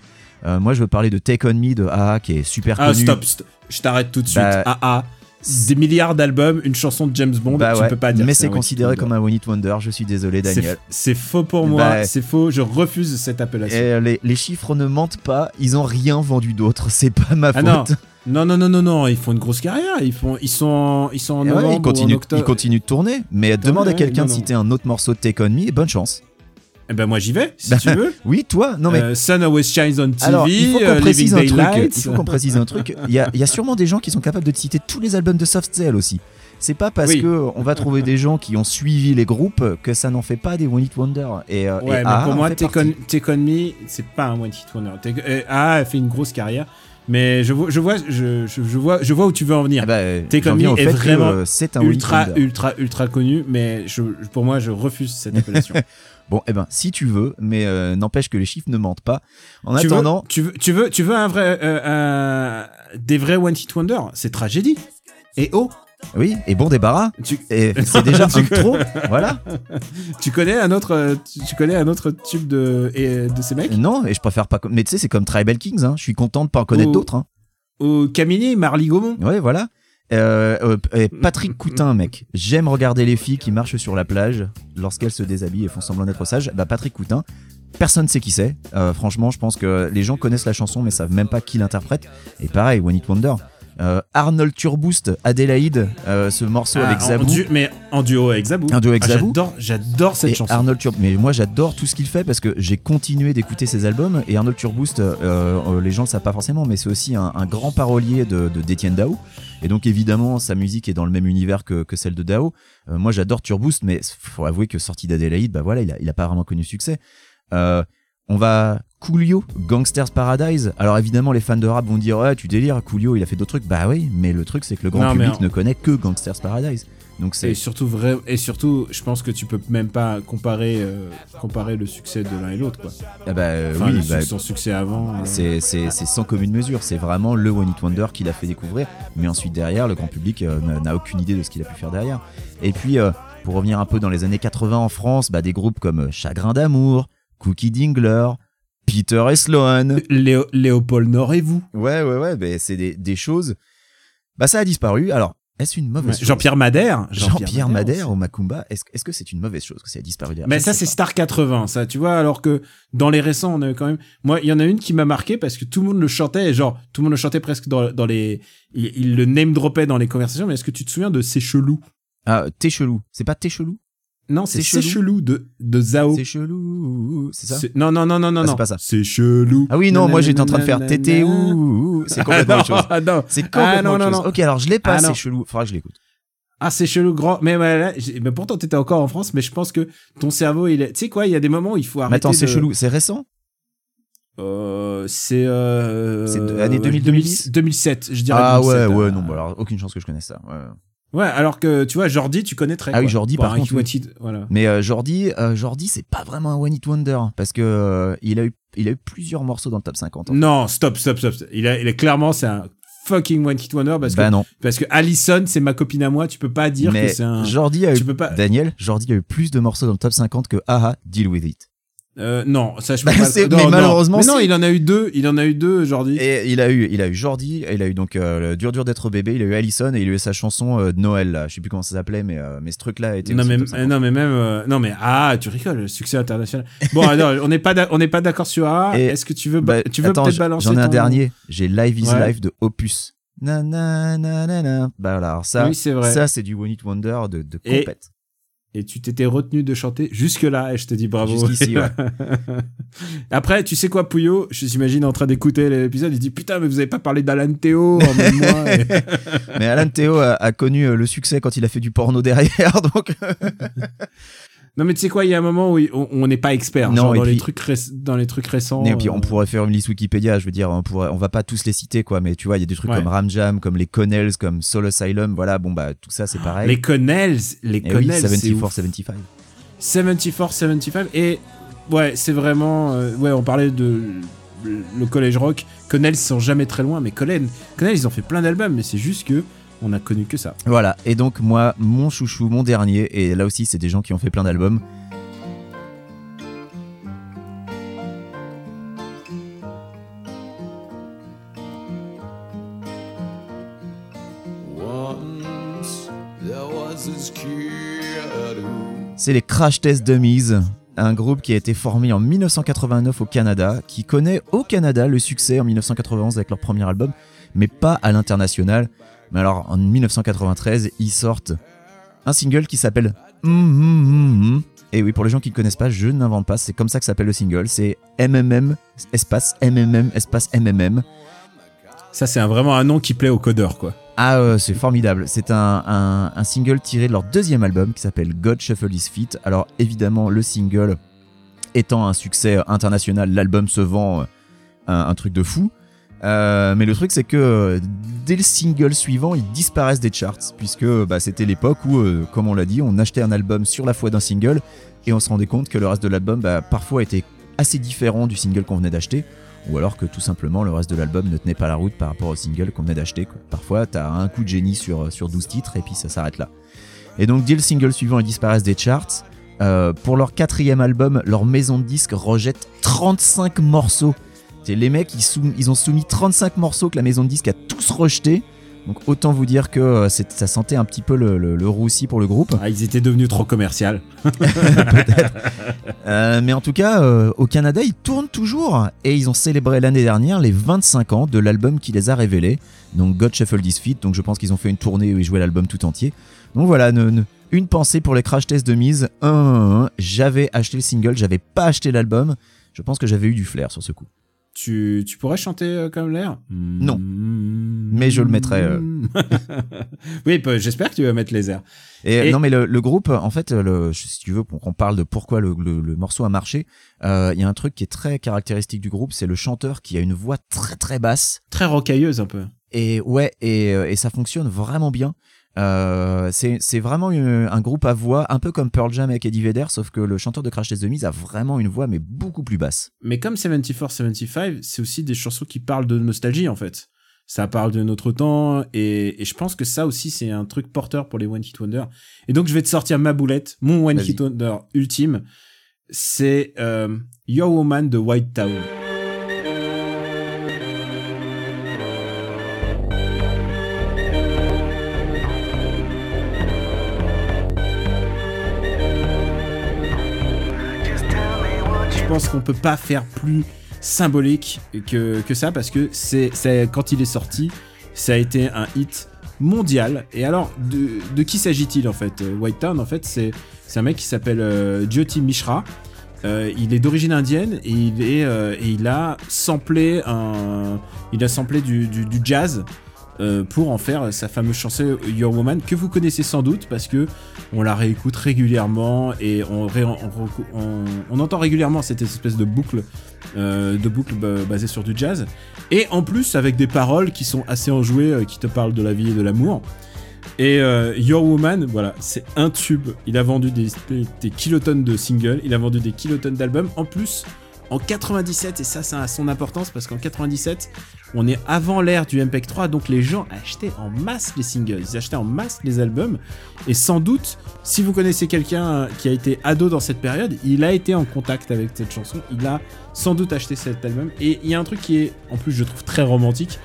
Moi, je veux parler de Take On Me de AA, qui est super Ah, connu. stop, stop. Je t'arrête tout de suite. Bah, ah, ah. Des milliards d'albums, une chanson de James Bond, Bah tu ouais, peux pas dire. mais c'est considéré comme un One Hit Wonder. Je suis désolé, Daniel. C'est faux pour moi, Bah, c'est faux, je refuse cette Et appellation. les, les chiffres ne mentent pas. Ils ont rien vendu d'autre. C'est pas ma Ah faute. non, non, non, non, non, non, ils font une grosse carrière, ils, font, ils, sont, ils sont en ouais, novembre ils, ou en continuent, octobre. ils continuent de tourner. Mais demande à quelqu'un de citer un autre morceau de Take On Me et bonne chance. Eh ben moi j'y vais, si Bah, tu veux. Oui, toi Non mais Euh, Sun Always Shines on TV, Alors, il faut qu'on euh, précise un truc. Il faut qu'on précise un truc. Il y a, il y a sûrement des gens qui sont capables de te citer tous les albums de Soft Cell aussi. C'est pas parce Oui. que on va trouver des gens qui ont suivi les groupes que ça n'en fait pas des One Hit Wonder. Et, euh, Ouais, et mais pour moi, Take on, Take On Me, c'est pas un one hit wonder. Take- euh, ah, elle fait une grosse carrière, mais je vois, je vois, je, je, je vois, je vois où tu veux en venir. Ah bah, euh, au est fait que, vraiment euh, c'est un ultra, ultra, ultra connu, mais je, pour moi, je refuse cette appellation. Bon, eh ben, si tu veux, mais euh, n'empêche que les chiffres ne mentent pas. En tu attendant, veux, tu veux, tu veux, tu veux un vrai, euh, des vrais one hit wonder, c'est tragédie. Et oh, oui, et bon débarras. tu, c'est déjà un trop. Voilà. tu connais un autre, euh, tu, connais un autre tube de, de ces mecs? Non, et je préfère pas. Mais tu sais, c'est comme Tribal Kings. Hein. Je suis content de pas en connaître d'autres. Hein. Au Camini, Marly Gaumont. Ouais, voilà. Euh, euh, Patrick Coutin, mec. J'aime regarder les filles qui marchent sur la plage lorsqu'elles se déshabillent et font semblant d'être sages. Bah, Patrick Coutin, personne sait qui c'est. Euh, franchement, je pense que les gens connaissent la chanson mais savent même pas qui l'interprète. Et pareil, One Hit Wonder. Euh, Arnold Turboost, Adélaïde, euh, ce morceau avec Ah, en Zabou. du- mais en duo avec Zabou. Un duo avec Ah, Zabou. J'adore, cette Et chanson. Arnold Tur- mais moi j'adore tout ce qu'il fait parce que j'ai continué d'écouter ses albums et Arnold Turboost, euh, les gens le savent pas forcément, mais c'est aussi un, un grand parolier de, d'Étienne Dao. Et donc évidemment sa musique est dans le même univers que, que celle de Dao. Moi j'adore Turboost, mais faut avouer que sorti d'Adélaïde, bah voilà, il a, il a pas vraiment connu succès. Euh, on va Coolio, Gangsters Paradise. Alors évidemment les fans de rap vont dire ouais tu délires, Coolio il a fait d'autres trucs. Bah oui, mais le truc c'est que le grand Non, public ne connaît que Gangsters Paradise. Donc Et c'est surtout, vrai, et surtout, je pense que tu peux même pas comparer, euh, comparer le succès de l'un et l'autre. Quoi. ah bah, euh, Enfin, oui, bah, son succès avant. euh, C'est, c'est, c'est sans commune mesure, c'est vraiment le One Hit Wonder qui l'a fait découvrir, mais ensuite derrière, le grand public euh, n'a- aucune idée de ce qu'il a pu faire derrière. Et puis, pour revenir un peu dans les années 80 en France, bah, des groupes comme Chagrin d'amour, Cookie Dingler, Peter et Sloan. Léo- Léopold Nord et vous. Ouais, ouais, ouais, bah, c'est des, des choses. Bah, ça a disparu. Alors, est-ce une mauvaise chose Jean-Pierre Madère. Jean-Pierre Madère au Macumba, est-ce, est-ce que c'est une mauvaise chose que ça a disparu derrière? Mais ça, c'est. Star 80, ça, tu vois, alors que dans les récents, on a quand même. Moi, il y en a une qui m'a marqué parce que tout le monde le chantait, et genre, tout le monde le chantait presque dans, dans les. Il, il le name dropait dans les conversations, mais est-ce que tu te souviens de C'est chelou? Ah, t'es chelou. C'est pas t'es chelou? Non, c'est chelou. chelou de, de Zao. C'est chelou. C'est ça C'est- Non, non, non, non, non, Ah, c'est non. pas ça. C'est chelou. Ah oui, non, moi j'étais en train de faire Nanana. tété c'est complètement ah, autre chose. non, ah, non. C'est complètement Ah, non, autre non, chose. non. Ok, alors je l'ai pas, Ah, c'est chelou. Faudra que je l'écoute. Ah, c'est chelou, grand. Mais, mais, là, j'ai- mais pourtant, t'étais encore en France, mais je pense que ton cerveau, il est. Tu sais quoi, il y a des moments où il faut arrêter. Mais attends, c'est de- chelou. C'est récent? Euh, c'est. Euh, C'est de- année 2000, 2010 2007, je dirais. Ah ouais, 2007, ouais, euh. non, bah alors aucune chance que je connaisse ça. ouais. Ouais, alors que tu vois, Jordi, tu connaîtrais. Ah oui. Jordi, par contre, oui. voilà. Mais euh, Jordi, euh, Jordi, c'est pas vraiment un one hit wonder parce que euh, il a eu, il a eu plusieurs morceaux dans le top 50. hein. Non, stop, stop, stop. Il, a, il est clairement, c'est un fucking one hit wonder parce bah que non. parce que Allison, c'est ma copine à moi. Tu peux pas dire Mais que c'est un. Jordi a eu, tu peux pas. Daniel, Jordi a eu plus de morceaux dans le top 50 que Aha, Deal With It. Euh, non, ça je peux Bah, pas. non, mais non. malheureusement, Mais non, il en a eu deux. Il en a eu deux, Jordi. Et il a eu, il a eu Jordi, il a eu donc euh, le dur dur d'être bébé, il a eu Allison et il a eu sa chanson euh, de Noël là. Je sais plus comment ça s'appelait, mais euh, mais ce truc là a été Non mais, top 50. non mais même euh, non mais ah tu rigoles le succès international bon alors on n'est pas on n'est pas d'accord sur A Et- est-ce que tu veux Bah, tu veux peut-être balancer J'en ai un ton- dernier. J'ai Live is Ouais. Life de Opus. Na, na, na, na, na. Bah alors ça, oui c'est vrai ça c'est du One Hit Wonder de, de compète. Et tu t'étais retenu de chanter jusque là et je te dis bravo Jusqu'ici, ouais. après tu sais quoi Pouillot? Je t'imagine en train d'écouter l'épisode il dit putain mais vous avez pas parlé d'Alan Théo en même mois Et- Mais Alan Théo a, a connu euh, le succès quand il a fait du porno derrière, donc non mais tu sais quoi il y a un moment où on on n'est pas expert Non, genre dans les trucs dans les trucs récents et puis on euh, pourrait faire une liste Wikipédia. Je veux dire, on pourrait, on va pas tous les citer quoi, mais tu vois, il y a des trucs Ouais. comme Ram Jam, comme les Connells, comme Soul Asylum. Voilà, bon bah tout ça c'est pareil. les Connells les Et oui, Connells c'est 74, ouf. 75. 74, 75 et ouais, c'est vraiment euh, ouais, on parlait de le collège rock. Connell ils sont jamais très loin, mais Connell, Connell ils ont fait plein d'albums, mais c'est juste que on a connu que ça. Voilà, et donc moi, mon chouchou, mon dernier, et là aussi c'est des gens qui ont fait plein d'albums. C'est les Crash Test Dummies, un groupe qui a été formé en 1989 au Canada, qui connaît au Canada le succès en 1991 avec leur premier album, mais pas à l'international. Mais alors en 1993, ils sortent un single qui s'appelle Mm, mm, mm, mm. Et oui, pour les gens qui ne connaissent pas, je n'invente pas, c'est comme ça que s'appelle le single, c'est MMM espace MMM espace MMM. Ça, c'est vraiment un nom qui plaît aux codeurs, quoi. Ah, euh, c'est formidable. C'est un, un- un single tiré de leur deuxième album qui s'appelle God Shuffle His Feet. Alors évidemment, le single étant un succès international, l'album se vend euh, un, un truc de fou. Euh, mais le truc, c'est que euh, dès le single suivant, ils disparaissent des charts, puisque bah, c'était l'époque où, euh, comme on l'a dit, on achetait un album sur la foi d'un single et on se rendait compte que le reste de l'album, bah, parfois, était assez différent du single qu'on venait d'acheter, ou alors que tout simplement le reste de l'album ne tenait pas la route par rapport au single qu'on venait d'acheter. Parfois, t'as un coup de génie sur, sur 12 titres et puis ça s'arrête là. Et donc, dès le single suivant, ils disparaissent des charts. Pour leur quatrième album, leur maison de disques rejette 35 morceaux. C'est les mecs, ils, sou- ils ont soumis 35 morceaux que la maison de disques a tous rejetés. Donc autant vous dire que euh, ça sentait un petit peu le, le- le roussi pour le groupe. Ah, ils étaient devenus trop commercial. Euh, mais en tout cas, euh, au Canada, ils tournent toujours et ils ont célébré l'année dernière les 25 ans de l'album qui les a révélés. Donc God Shuffle This Feet. Donc je pense qu'ils ont fait une tournée où ils jouaient l'album tout entier. Donc voilà, ne- ne- une pensée pour les crash tests de mise. 1, 1, 1. J'avais acheté le single, j'avais pas acheté l'album. Je pense que j'avais eu du flair sur ce coup. Tu, tu pourrais chanter euh, comme l'air? Non. Mais Mais je le mettrai, euh. oui, bah, j'espère que tu vas mettre les airs. Et, Et- non, mais le, le groupe, en fait, le, si tu veux, pour qu'on parle de pourquoi le, morceau a marché, euh, il y a un truc qui est très caractéristique du groupe, c'est le chanteur qui a une voix très très basse. Très rocailleuse un peu. Et ouais, et, euh, et ça fonctionne vraiment bien. Euh, c'est vraiment une- un groupe à voix, un peu comme Pearl Jam avec Eddie Vedder, sauf que le chanteur de Crash Test Dummies a vraiment une voix, mais beaucoup plus basse. Mais comme 74-75, c'est aussi des chansons qui parlent de nostalgie en fait. Ça parle de notre temps et, et je pense que ça aussi c'est un truc porteur pour les One Hit Wonder. Et donc je vais te sortir ma boulette, mon One. Hit Wonder ultime, c'est euh, Your Woman de White Town. Pense qu'on peut pas faire plus symbolique que, que ça parce que c'est quand il est sorti, ça a été un hit mondial. Et alors, de, de qui s'agit-il en fait? Euh, White Town, en fait, c'est un mec qui s'appelle euh, Jyoti Mishra. Euh, il est d'origine indienne et il est euh, et il a samplé un il a du, du jazz euh, pour en faire sa fameuse chanson Your Woman que vous connaissez sans doute parce que on la réécoute régulièrement et on, entend régulièrement cette espèce de boucle euh, de boucle ba- basée sur du jazz et en plus avec des paroles qui sont assez enjouées euh, qui te parlent de la vie et de l'amour et Your Woman, voilà, c'est un tube. Il a vendu des- des kilotonnes de singles, il a vendu des kilotonnes d'albums. En plus, en 97, et ça, ça a son importance parce qu'en 97, on est avant l'ère du MP3, donc les gens achetaient en masse les singles, ils achetaient en masse les albums. Et sans doute, si vous connaissez quelqu'un qui a été ado dans cette période, il a été en contact avec cette chanson, il a sans doute acheté cet album. Et il y a un truc qui est, en plus, je trouve très romantique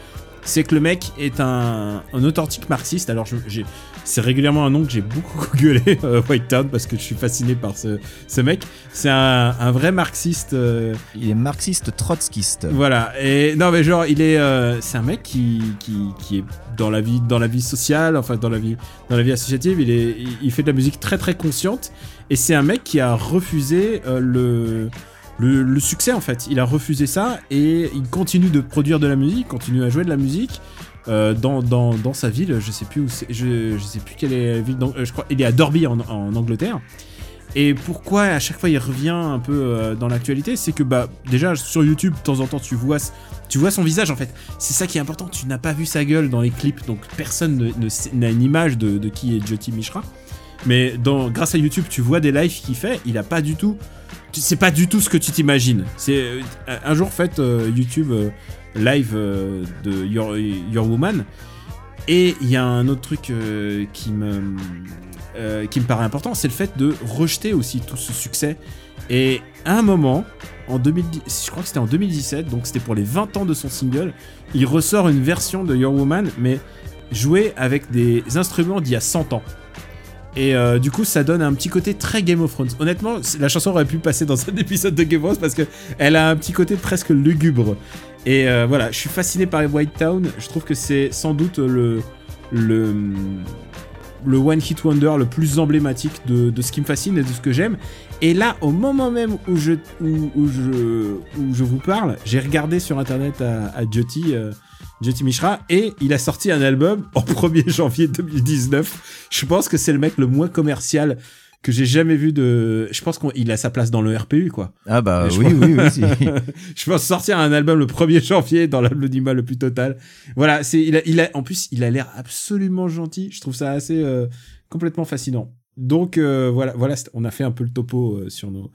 c'est que le mec est un, un authentique marxiste. Alors, je- j'ai- c'est régulièrement un nom que j'ai beaucoup gueulé, euh, White Town, parce que je suis fasciné par ce, ce mec. C'est un, un vrai marxiste. euh, Il est marxiste trotskiste. voilà. Et non, mais genre, il est, euh, c'est un mec qui, qui, qui est dans la vie, dans la vie sociale, enfin dans la vie, dans la vie associative. Il est, il, il fait de la musique très très consciente. Et c'est un mec qui a refusé euh, le, le, succès en fait. Il a refusé ça et il continue de produire de la musique, continue à jouer de la musique. euh, dans, dans, dans sa ville, je sais plus où je, sais plus quelle est la ville, euh, je crois, il est à Derby en, en Angleterre. Et pourquoi à chaque fois il revient un peu euh, dans l'actualité, c'est que bah déjà sur YouTube de temps en temps tu vois tu vois son visage en fait. C'est ça qui est important. Tu n'as pas vu sa gueule dans les clips, donc personne n'a une image de, de qui est Jyoti Mishra. Mais grâce à YouTube, tu vois des lives qu'il fait. Il a pas du tout. C'est pas du tout ce que tu t'imagines. C'est euh, un jour faites euh, YouTube euh, live de Your, Woman. Et il y a un autre truc qui me qui me paraît important, c'est le fait de rejeter aussi tout ce succès. Et à un moment, en 2010, je crois que c'était en 2017, donc c'était pour les 20 ans de son single, il ressort une version de Your Woman, mais jouée avec des instruments d'il y a 100 ans. Et euh, du coup, ça donne un petit côté très Game of Thrones. Honnêtement, la chanson aurait pu passer dans un épisode de Game of Thrones parce que elle a un petit côté presque lugubre. Et euh, voilà, je suis fasciné par White Town. Je trouve que c'est sans doute le le one hit wonder le plus emblématique de, de ce qui me fascine et de ce que j'aime. Et là, au moment même où je où, je où je vous parle, j'ai regardé sur internet à, à euh, Jyoti Mishra et il a sorti un album en 1er janvier 2019. Je pense que c'est le mec le moins commercial que j'ai jamais vu de. Je pense qu'il a sa place dans le RPU quoi. Ah bah Je oui, pense- oui, oui. si. je pense sortir un album le 1er janvier dans l'anonymat le plus total. Voilà, c'est il a, il a en plus il a l'air absolument gentil. Je trouve ça assez euh, complètement fascinant. Donc euh, voilà, voilà, on a fait un peu le topo euh, sur nos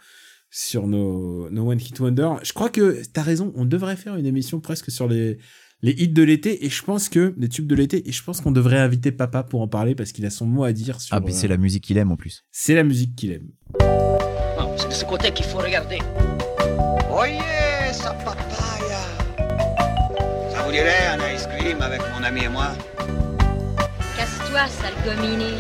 sur nos nos one hit wonder. Je crois que t'as raison, on devrait faire une émission presque sur les les hits de l'été et je pense que les tubes de l'été et je pense qu'on devrait inviter papa pour en parler parce qu'il a son mot à dire sur Ah puis c'est euh, la musique qu'il aime en plus. c'est la musique qu'il aime. Non, c'est de ce côté qu'il faut regarder. Oyez, sa papaya. Ça vous dirait un ice cream avec mon ami et moi? Casse-toi, sale gominé.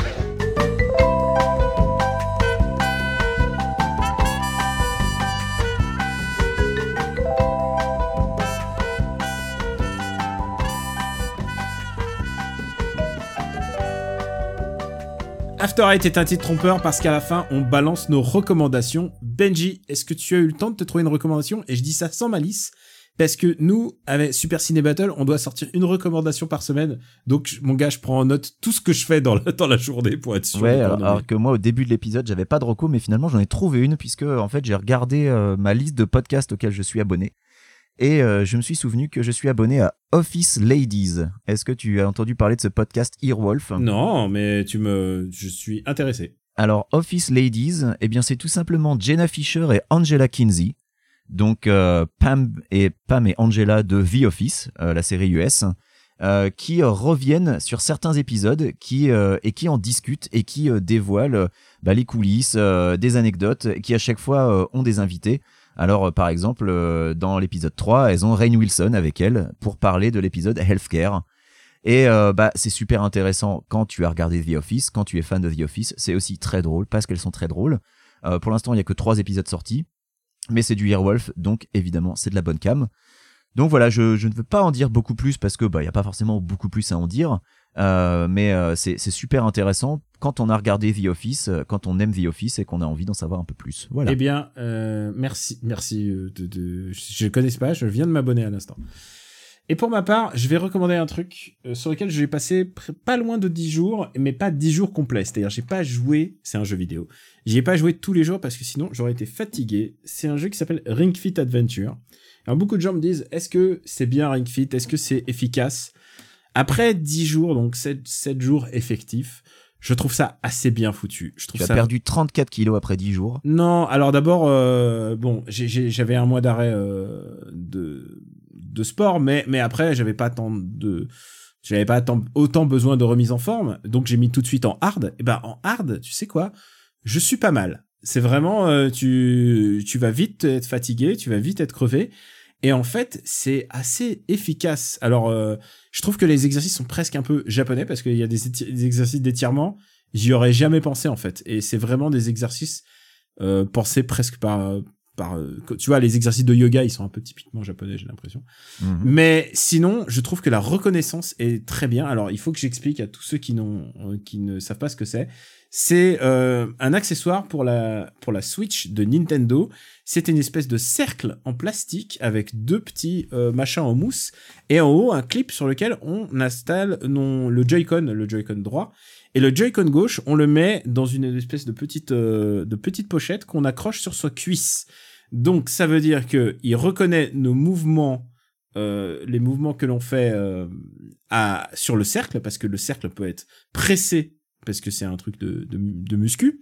After Eight est un titre trompeur parce qu'à la fin, on balance nos recommandations. Benji, est-ce que tu as eu le temps de te trouver une recommandation? Et je dis ça sans malice, parce que nous, avec Super Ciné Battle, on doit sortir une recommandation par semaine. Donc, mon gars, je prends en note tout ce que je fais dans la, dans la journée pour être sûr. Ouais, alors que moi au début de l'épisode j'avais pas de reco, mais finalement j'en ai trouvé une puisque en fait j'ai regardé euh, ma liste de podcasts auxquels je suis abonné et euh, je me suis souvenu que je suis abonné à Office Ladies. Est-ce que tu as entendu parler de ce podcast Earwolf? Non, mais tu me, je suis intéressé. Alors Office Ladies, eh bien c'est tout simplement Jenna Fisher et Angela Kinsey. Donc euh, Pam et Pam et Angela de The Office, euh, la série US, euh, qui reviennent sur certains épisodes qui et qui en discutent et qui dévoilent bah, les coulisses, des anecdotes, qui à chaque fois ont des invités. Alors euh, par exemple euh, dans l'épisode 3, elles ont Rain Wilson avec elles pour parler de l'épisode Healthcare. Et euh, bah c'est super intéressant quand tu as regardé The Office, quand tu es fan de The Office, c'est aussi très drôle parce qu'elles sont très drôles. Pour l'instant, il y a que trois épisodes sortis, mais c'est du Earwolf, donc évidemment c'est de la bonne cam. Donc voilà, je, ne veux pas en dire beaucoup plus parce que bah il y a pas forcément beaucoup plus à en dire, mais euh, c'est super intéressant quand on a regardé The Office, euh, quand on aime The Office et qu'on a envie d'en savoir un peu plus. Voilà. Eh bien, euh, merci, merci euh, de, je ne connais pas, je viens de m'abonner à l'instant. Et pour ma part, je vais recommander un truc euh, sur lequel passer pr- pas loin de 10 jours, mais pas 10 jours complets. C'est-à-dire, j'ai pas joué, c'est un jeu vidéo. J'y ai pas joué tous les jours parce que sinon j'aurais été fatigué. C'est un jeu qui s'appelle Ring Fit Adventure. Alors beaucoup de gens me disent, est-ce que c'est bien Ring Fit? Est-ce que c'est efficace? Après 10 jours, donc 7, 7 jours effectifs, je trouve ça assez bien foutu. Je trouve Tu as perdu 34 kilos après 10 jours. non, alors d'abord, euh, bon, j'avais un mois d'arrêt euh, de, de sport, mais, mais après, j'avais pas tant de. J'avais pas tant, autant besoin de remise en forme, donc j'ai mis tout de suite en hard. Et ben en hard, tu sais quoi? Je suis pas mal. C'est vraiment, euh, tu, tu vas vite être fatigué, tu vas vite être crevé. Et en fait, c'est assez efficace. Alors, euh, je trouve que les exercices sont presque un peu japonais parce qu'il y a des, exercices d'étirement. J'y aurais jamais pensé en fait. Et c'est vraiment des exercices euh, pensés presque par, par, euh, tu vois, les exercices de yoga, ils sont un peu typiquement japonais, j'ai l'impression. Mhm. Mais sinon, je trouve que la reconnaissance est très bien. Alors, il faut que j'explique à tous ceux qui n'ont, euh, qui ne savent pas ce que c'est. C'est euh, un accessoire pour la pour la Switch de Nintendo. C'est une espèce de cercle en plastique avec deux petits euh, machins en mousse et en haut un clip sur lequel on installe non, le Joy-Con, le Joy-Con droit et le Joy-Con gauche, on le met dans une espèce de petite euh, de petite pochette qu'on accroche sur sa cuisse. Donc ça veut dire que il reconnaît nos mouvements euh, les mouvements que l'on fait euh, à, sur le cercle, parce que le cercle peut être pressé, parce que c'est un truc de, de, de muscu,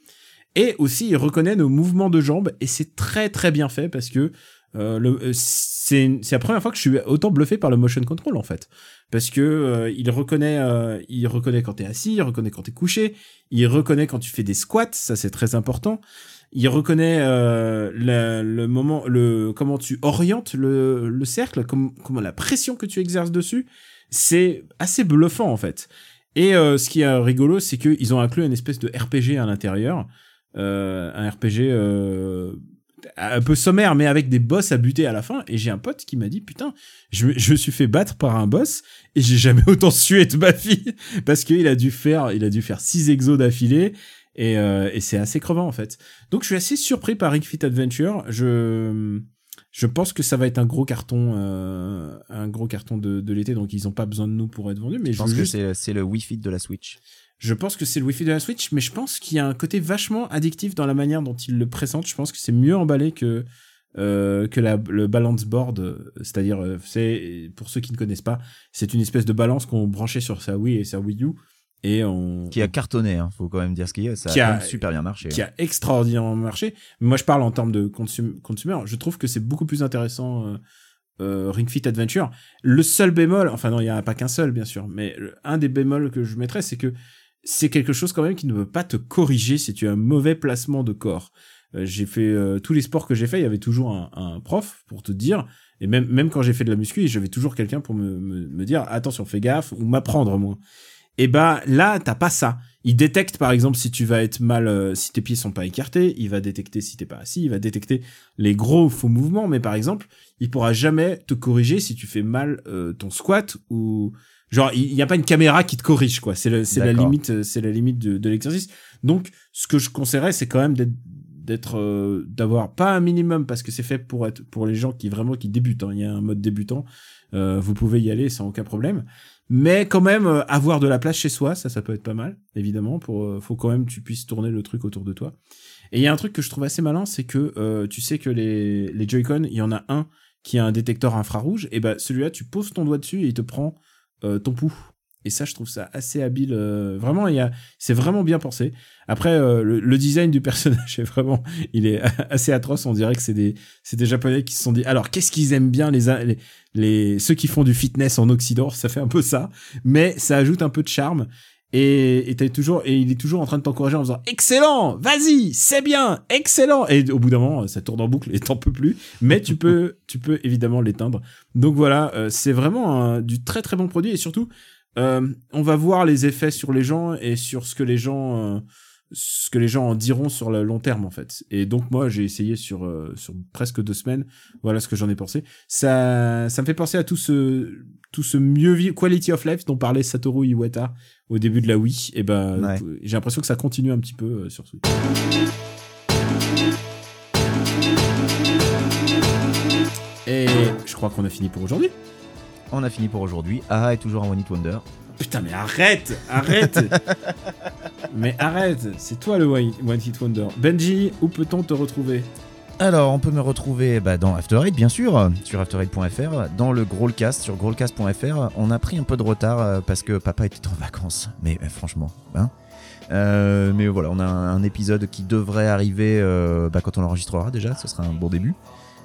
et aussi il reconnaît nos mouvements de jambes, et c'est très très bien fait, parce que Euh, euh, c'est c'est la première fois que je suis autant bluffé par le motion control en fait, parce que euh, il reconnaît, euh, il reconnaît quand t'es assis, il reconnaît quand t'es couché, il reconnaît quand tu fais des squats, ça c'est très important. Il reconnaît euh, la- le moment, le comment tu orientes le, le cercle, comme, comment la pression que tu exerces dessus. C'est assez bluffant en fait. Et euh, ce qui est rigolo, c'est qu'ils ont inclus une espèce de RPG à l'intérieur, euh, un RPG euh, un peu sommaire, mais avec des boss à buter à la fin. Et j'ai un pote qui m'a dit putain, je, me- suis fait battre par un boss et j'ai jamais autant sué de ma vie parce qu'il a dû faire, il a dû faire six exos d'affilée. Et, et c'est assez crevant en fait. Donc je suis assez surpris par Ring Adventure. Je je pense que ça va être un gros carton, euh, un gros carton de, de l'été. Donc ils ont pas besoin de nous pour être vendus. Mais Je je, pense que juste- c'est le Wii Fit de la Switch. je pense que c'est le Wi-Fi de la Switch, mais je pense qu'il y a un côté vachement addictif dans la manière dont ils le présentent. Je pense que c'est mieux emballé que euh, que la, le balance board, c'est-à-dire euh, c'est pour ceux qui ne connaissent pas, c'est une espèce de balance qu'on branchait sur sa Wii et sa Wii U et on Qui a cartonné, hein, faut quand même dire ce qu'il y a. Ça Qui a, a- super bien marché. qui a extraordinairement marché. Moi, je parle en termes de consum consumer. Je trouve que c'est beaucoup plus intéressant euh, euh, Ring Fit Adventure. Le seul bémol, enfin non, il y en a pas qu'un seul, bien sûr, mais le- un des bémols que je mettrais, c'est que c'est quelque chose quand même qui ne veut pas te corriger si tu as un mauvais placement de corps. Euh, j'ai fait euh, tous les sports que j'ai fait, il y avait toujours un, un prof pour te dire, et même même quand j'ai fait de la muscu, j'avais toujours quelqu'un pour me, me, me dire attention, fais gaffe ou m'apprendre moins. Et bah là, t'as pas ça. Il détecte par exemple si tu vas être mal, euh, si tes pieds sont pas écartés, il va détecter si t'es pas assis, il va détecter les gros faux mouvements, mais par exemple, il pourra jamais te corriger si tu fais mal euh, ton squat ou genre il y, a pas une caméra qui te corrige quoi. C'est c'est la limite, euh, c'est la limite de, de l'exercice. Donc ce que je conseillerais, c'est quand même d'être d'être euh, d'avoir pas un minimum parce que c'est fait pour être pour les gens qui vraiment qui débutent. hein. Il y a un mode débutant, euh, vous pouvez y aller sans aucun problème mais quand même euh, avoir de la place chez soi ça ça peut être pas mal évidemment pour euh, faut quand même que tu puisses tourner le truc autour de toi. Et il y a un truc que je trouve assez malin c'est que euh, tu sais que les les Joy-Con il y en a un qui a un détecteur infrarouge et ben celui-là tu poses ton doigt dessus et il te prend euh, ton pouls et ça je trouve ça assez habile euh, vraiment il c'est vraiment bien pensé après euh, le, design du personnage est vraiment il est assez atroce on dirait que c'est des c'est des japonais qui se sont dit alors qu'est-ce qu'ils aiment bien les, les ceux qui font du fitness en Occident, ça fait un peu ça, mais ça ajoute un peu de charme. Et, et toujours et il est toujours en train de t'encourager en disant excellent, vas-y, c'est bien, excellent. Et au bout d'un moment, ça tourne en boucle et t'en peux plus. Mais tu peux, tu peux évidemment l'éteindre. Donc voilà, euh, c'est vraiment du très très bon produit et surtout, euh, on va voir les effets sur les gens et sur ce que les gens euh, ce que les gens en diront sur le long terme en fait. Et donc moi j'ai essayé sur euh, sur presque deux semaines. Voilà ce que j'en ai pensé. Ça ça me fait penser à tout ce tout ce mieux quality of life dont parlait Satoru Iwata au début de la Wii. Et ben Ouais. j'ai l'impression que ça continue un petit peu sur Switch. Et je crois qu'on a fini pour aujourd'hui. On a fini pour aujourd'hui. Aha est toujours un One Hit Wonder. Putain, mais arrête Arrête Mais arrête C'est toi le One Hit Wonder. Benji, où peut-on te retrouver? Alors, on peut me retrouver bah, dans After Eight, bien sûr, sur aftereight.fr, dans le Growlcast, sur growlcast.fr. On a pris un peu de retard euh, parce que papa était en vacances. Mais euh, franchement, hein. Euh, mais voilà, on a un, épisode qui devrait arriver euh, bah, quand on l'enregistrera déjà, ce sera un bon début.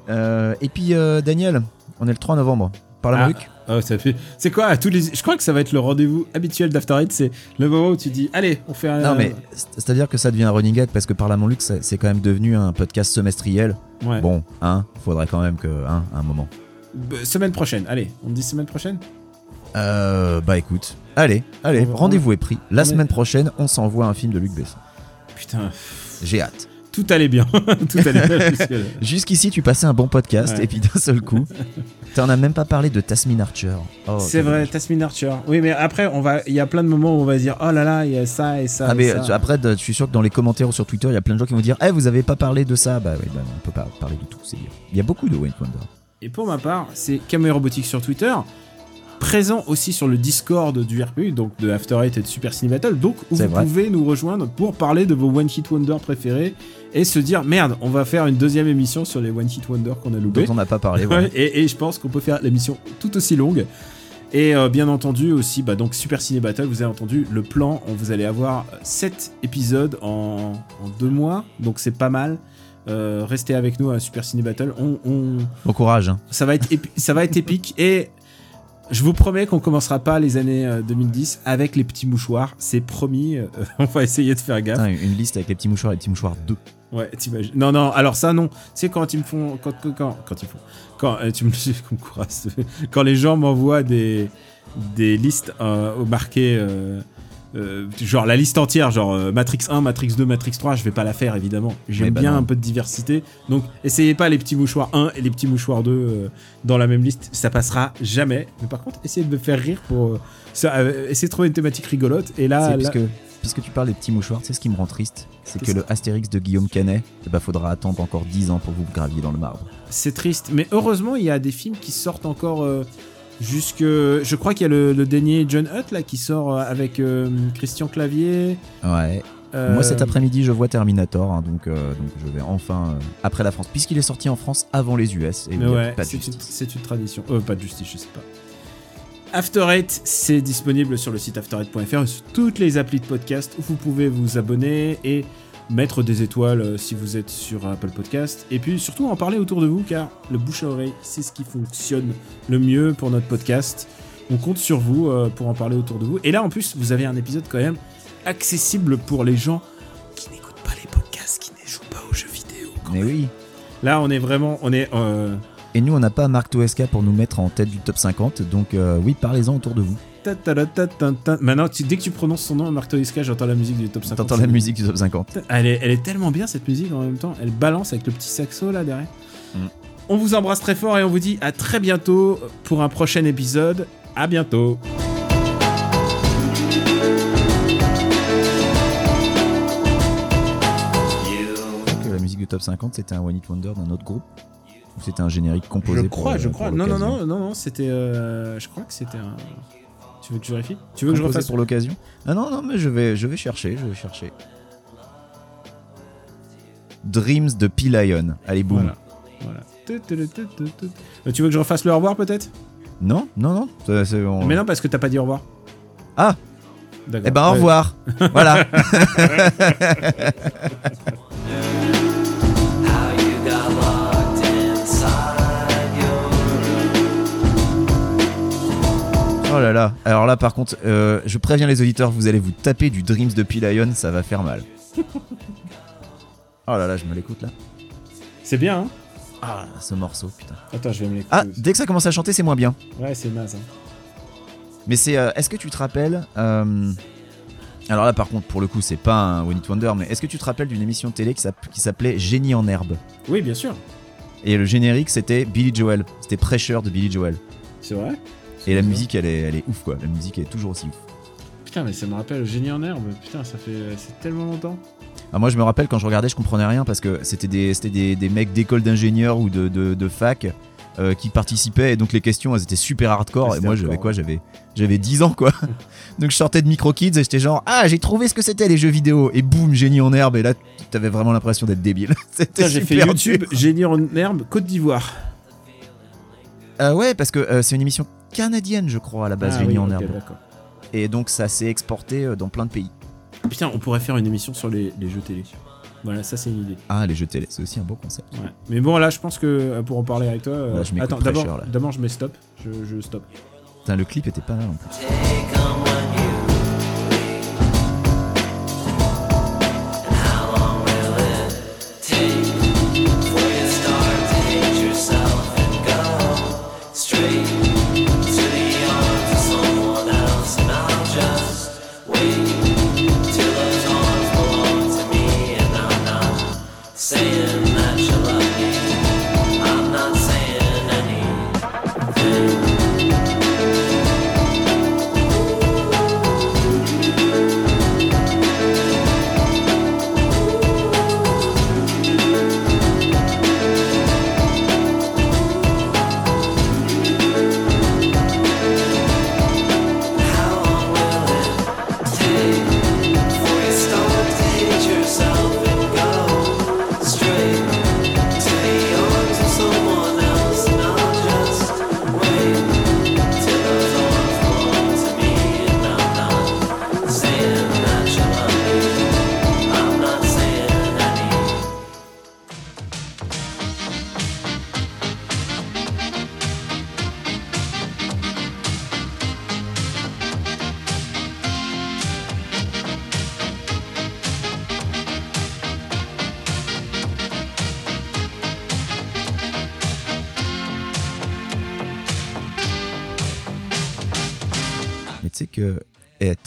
Euh, et puis, Daniel, on est le 3 novembre. Par la Ah. Ça fait. C'est quoi à tous les. Je crois que ça va être le rendez-vous habituel d'After Eight. C'est le moment où tu dis Allez, on fait un. Non, mais c'est- c'est-à-dire que ça devient un running gag parce que par la Luc, c'est c'est quand même devenu un podcast semestriel. Ouais. Bon, hein, faudrait quand même que, hein, un moment. Semaine prochaine. Allez, on dit semaine prochaine? Euh, bah écoute, allez, allez, rendez-vous est pris. La semaine prochaine, on s'envoie un film de Luc Besson. Putain, J'ai hâte. Tout allait bien. tout allait bien. puisque- Jusqu'ici, tu passais un bon podcast Ouais. et puis d'un seul coup, t'en as même pas parlé de Tasmin Archer. Oh, C'est vrai. Tasmin Archer. Oui, mais après, on va. Il y a plein de moments où on va dire Oh là là, il y a ça et ça. Ah et mais ça. après, je suis sûr que dans les commentaires ou sur Twitter, il y a plein de gens qui vont dire Eh, vous avez pas parlé de ça Bah oui, bah, on peut pas parler de tout. c'est- Il y a beaucoup de Wayne Wonder. Et pour ma part, c'est Cameo Robotique sur Twitter, présent aussi sur le Discord du RPU, donc de After Eight et de Super Ciné Battle, donc où vous vrai. pouvez nous rejoindre pour parler de vos One Hit Wonder préférés et se dire merde, on va faire une deuxième émission sur les One Hit Wonder qu'on a loupé. Dont on n'a pas parlé. voilà. Ouais, et, et je pense qu'on peut faire l'émission tout aussi longue. Et euh, bien entendu aussi, bah, donc Super Ciné Battle, vous avez entendu le plan, on- vous allez avoir 7 épisodes en, en deux mois, donc c'est pas mal. Euh, restez avec nous à Super Ciné Battle. On, on- Bon courage. hein. ça va être épi- ça va être épique et je vous promets qu'on commencera pas les années euh, 2010 avec les petits mouchoirs. C'est promis. euh, on va essayer de faire gaffe. Putain, une liste avec les petits mouchoirs et les petits mouchoirs 2. Ouais, t'imagines. Non, non, alors ça, non. Tu sais, quand ils me font. Quand, quand, quand, ils font. Quand, euh, tu me. Quand les gens m'envoient des, des listes euh, au marqué. Euh, genre la liste entière, genre euh, Matrix 1, Matrix 2, Matrix 3, je vais pas la faire évidemment. J'aime bah bien non. un peu de diversité. Donc essayez pas les petits mouchoirs 1 et les petits mouchoirs 2 euh, dans la même liste, ça passera jamais. Mais par contre, essayez de me faire rire pour. euh, ça, essayez de trouver une thématique rigolote. Et là, puisque, puisque tu parles des petits mouchoirs, c'est ce qui me rend triste, c'est que le Astérix de Guillaume Canet, eh ben, faudra attendre encore 10 ans pour vous graviez dans le marbre. C'est triste, mais heureusement, il y a des films qui sortent encore jusque. Je crois qu'il y a le, le dernier John Hutt là qui sort euh, avec euh, Christian Clavier. Ouais. euh, Moi cet après-midi je vois Terminator, hein, donc, euh, donc je vais enfin après la France, puisqu'il est sorti en France avant les US. Et ouais, c'est une, une tradition. Euh, pas de justice, je sais pas. After Eight, c'est disponible sur le site after8.fr et sur toutes les applis de podcast où vous pouvez vous abonner et mettre des étoiles euh, si vous êtes sur Apple Podcast. Et puis surtout en parler autour de vous car le bouche à oreille, c'est ce qui fonctionne le mieux pour notre podcast. On compte sur vous euh, pour en parler autour de vous. Et là en plus, vous avez un épisode quand même accessible pour les gens qui n'écoutent pas les podcasts, qui ne jouent pas aux jeux vidéo. quand Mais même. oui. Là, on est vraiment, on est, euh, Et nous on n'a pas Marc Toesca pour nous mettre en tête du top 50, donc euh, oui parlez-en autour de vous. Maintenant, tu- dès que tu prononces son nom, Marc Toiska, j'entends la musique du top 50. T'entends la musique du top 50. Elle est, elle est tellement bien cette musique en même temps. Elle balance avec le petit saxo là derrière. Mm. On vous embrasse très fort et on vous dit à très bientôt pour un prochain épisode. À bientôt. Que la musique du top 50 c'était un One Hit Wonder d'un autre groupe? Ou c'était un générique composé Je crois, euh, je pour crois. Non, non, non, non, non, c'était. euh, je crois que c'était un. Tu veux que je vérifie? Tu veux que je refasse pour l'occasion? Ah non, non, mais je vais, je vais chercher, je vais chercher. Dreams de P-Lion. Allez, boum. Voilà. Tu. Euh, Tu veux que je refasse le au revoir peut-être? Non, non, non. ça, c'est- on- Mais non, parce que t'as pas dit au revoir. Ah D'accord. Eh ben, au Ouais. revoir. voilà. Oh là là. Alors là, par contre, euh, je préviens les auditeurs, vous allez vous taper du Dreams de P-Lion, ça va faire mal. Oh là là, je me l'écoute là. C'est bien, hein Ah, ce morceau, putain. Attends, je vais me l'écouter. Ah, aussi. dès que ça commence à chanter, c'est moins bien. Ouais, c'est naze. hein. Mais c'est. euh, est-ce que tu te rappelles. euh, alors là, par contre, pour le coup, c'est pas un One Hit Wonder, mais est-ce que tu te rappelles d'une émission de télé qui s'app- qui s'appelait Génie en herbe? Oui, bien sûr. Et le générique, c'était Billy Joel. C'était Pressure de Billy Joel. C'est vrai? Et la musique, elle est, elle est ouf, quoi. La musique est toujours aussi ouf. Putain, mais ça me rappelle le génie en herbe. Putain, ça fait. C'est tellement longtemps. Ah, moi, je me rappelle quand je regardais, je comprenais rien parce que c'était des, c'était des, des mecs d'école d'ingénieurs ou de, de, de fac euh, qui participaient et donc les questions, elles étaient super hardcore. Ouais, et moi, j'avais quoi? J'avais j'avais 10 ans, quoi. donc je sortais de Micro Kids et j'étais genre, ah, j'ai trouvé ce que c'était les jeux vidéo. Et boum, génie en herbe. Et là, t'avais vraiment l'impression d'être débile. c'était j'ai fait super YouTube, dur. génie en herbe, Côte d'Ivoire. Euh, ouais, parce que euh, c'est une émission canadienne, je crois, à la base, Ah oui, en herbe. Et donc, ça s'est exporté euh, dans plein de pays. Putain, on pourrait faire une émission sur les, les jeux télé. Voilà, ça c'est une idée. Ah, les jeux télé, c'est aussi un beau concept. Ouais. Mais bon, là, je pense que euh, pour en parler avec toi. euh, Là, je Attends, d'abord, je mets stop. Je, je stop. Putain, le clip était pas mal en plus.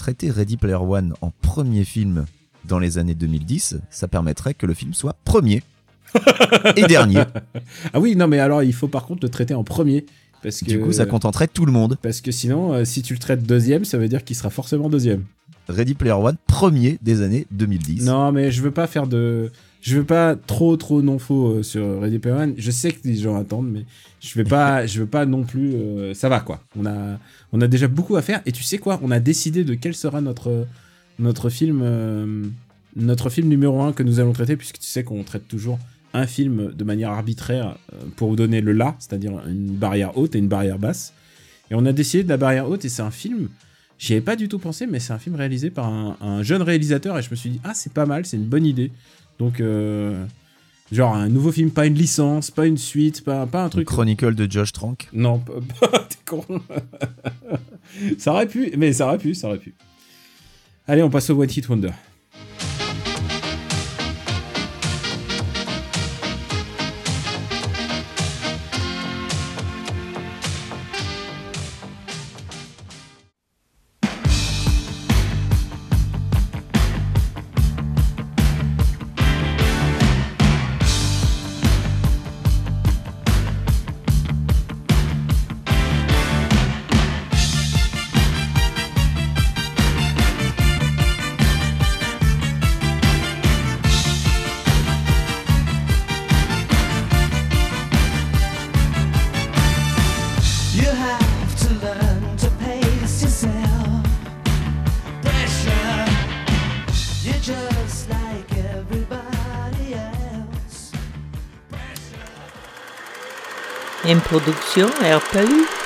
Traiter Ready Player One en premier film dans les années 2010, ça permettrait que le film soit premier et dernier. Ah oui, non, mais alors il faut par contre le traiter en premier. Parce que, Du coup, ça contenterait tout le monde. Parce que sinon, euh, si tu le traites deuxième, ça veut dire qu'il sera forcément deuxième. Ready Player One, premier des années 2010. Non, mais je veux pas faire de. Je veux pas trop trop non faux euh, sur Ready Player One. Je sais que les gens attendent, mais je vais pas, je veux pas non plus. euh, ça va quoi. On a, on a déjà beaucoup à faire. Et tu sais quoi? On a décidé de quel sera notre notre film, euh, notre film numéro 1 que nous allons traiter, puisque tu sais qu'on traite toujours un film de manière arbitraire pour vous donner le là, c'est-à-dire une barrière haute et une barrière basse. Et on a décidé de la barrière haute, et c'est un film. J'y avais pas du tout pensé, mais c'est un film réalisé par un, un jeune réalisateur, et je me suis dit, ah, c'est pas mal, c'est une bonne idée. Donc, euh, genre, un nouveau film, pas une licence, pas une suite, pas, pas un Le truc. Chronicle de Josh Trank. Non, t'es con. ça aurait pu, mais ça aurait pu, ça aurait pu. Allez, on passe au One Hit Wonder. Production RPU.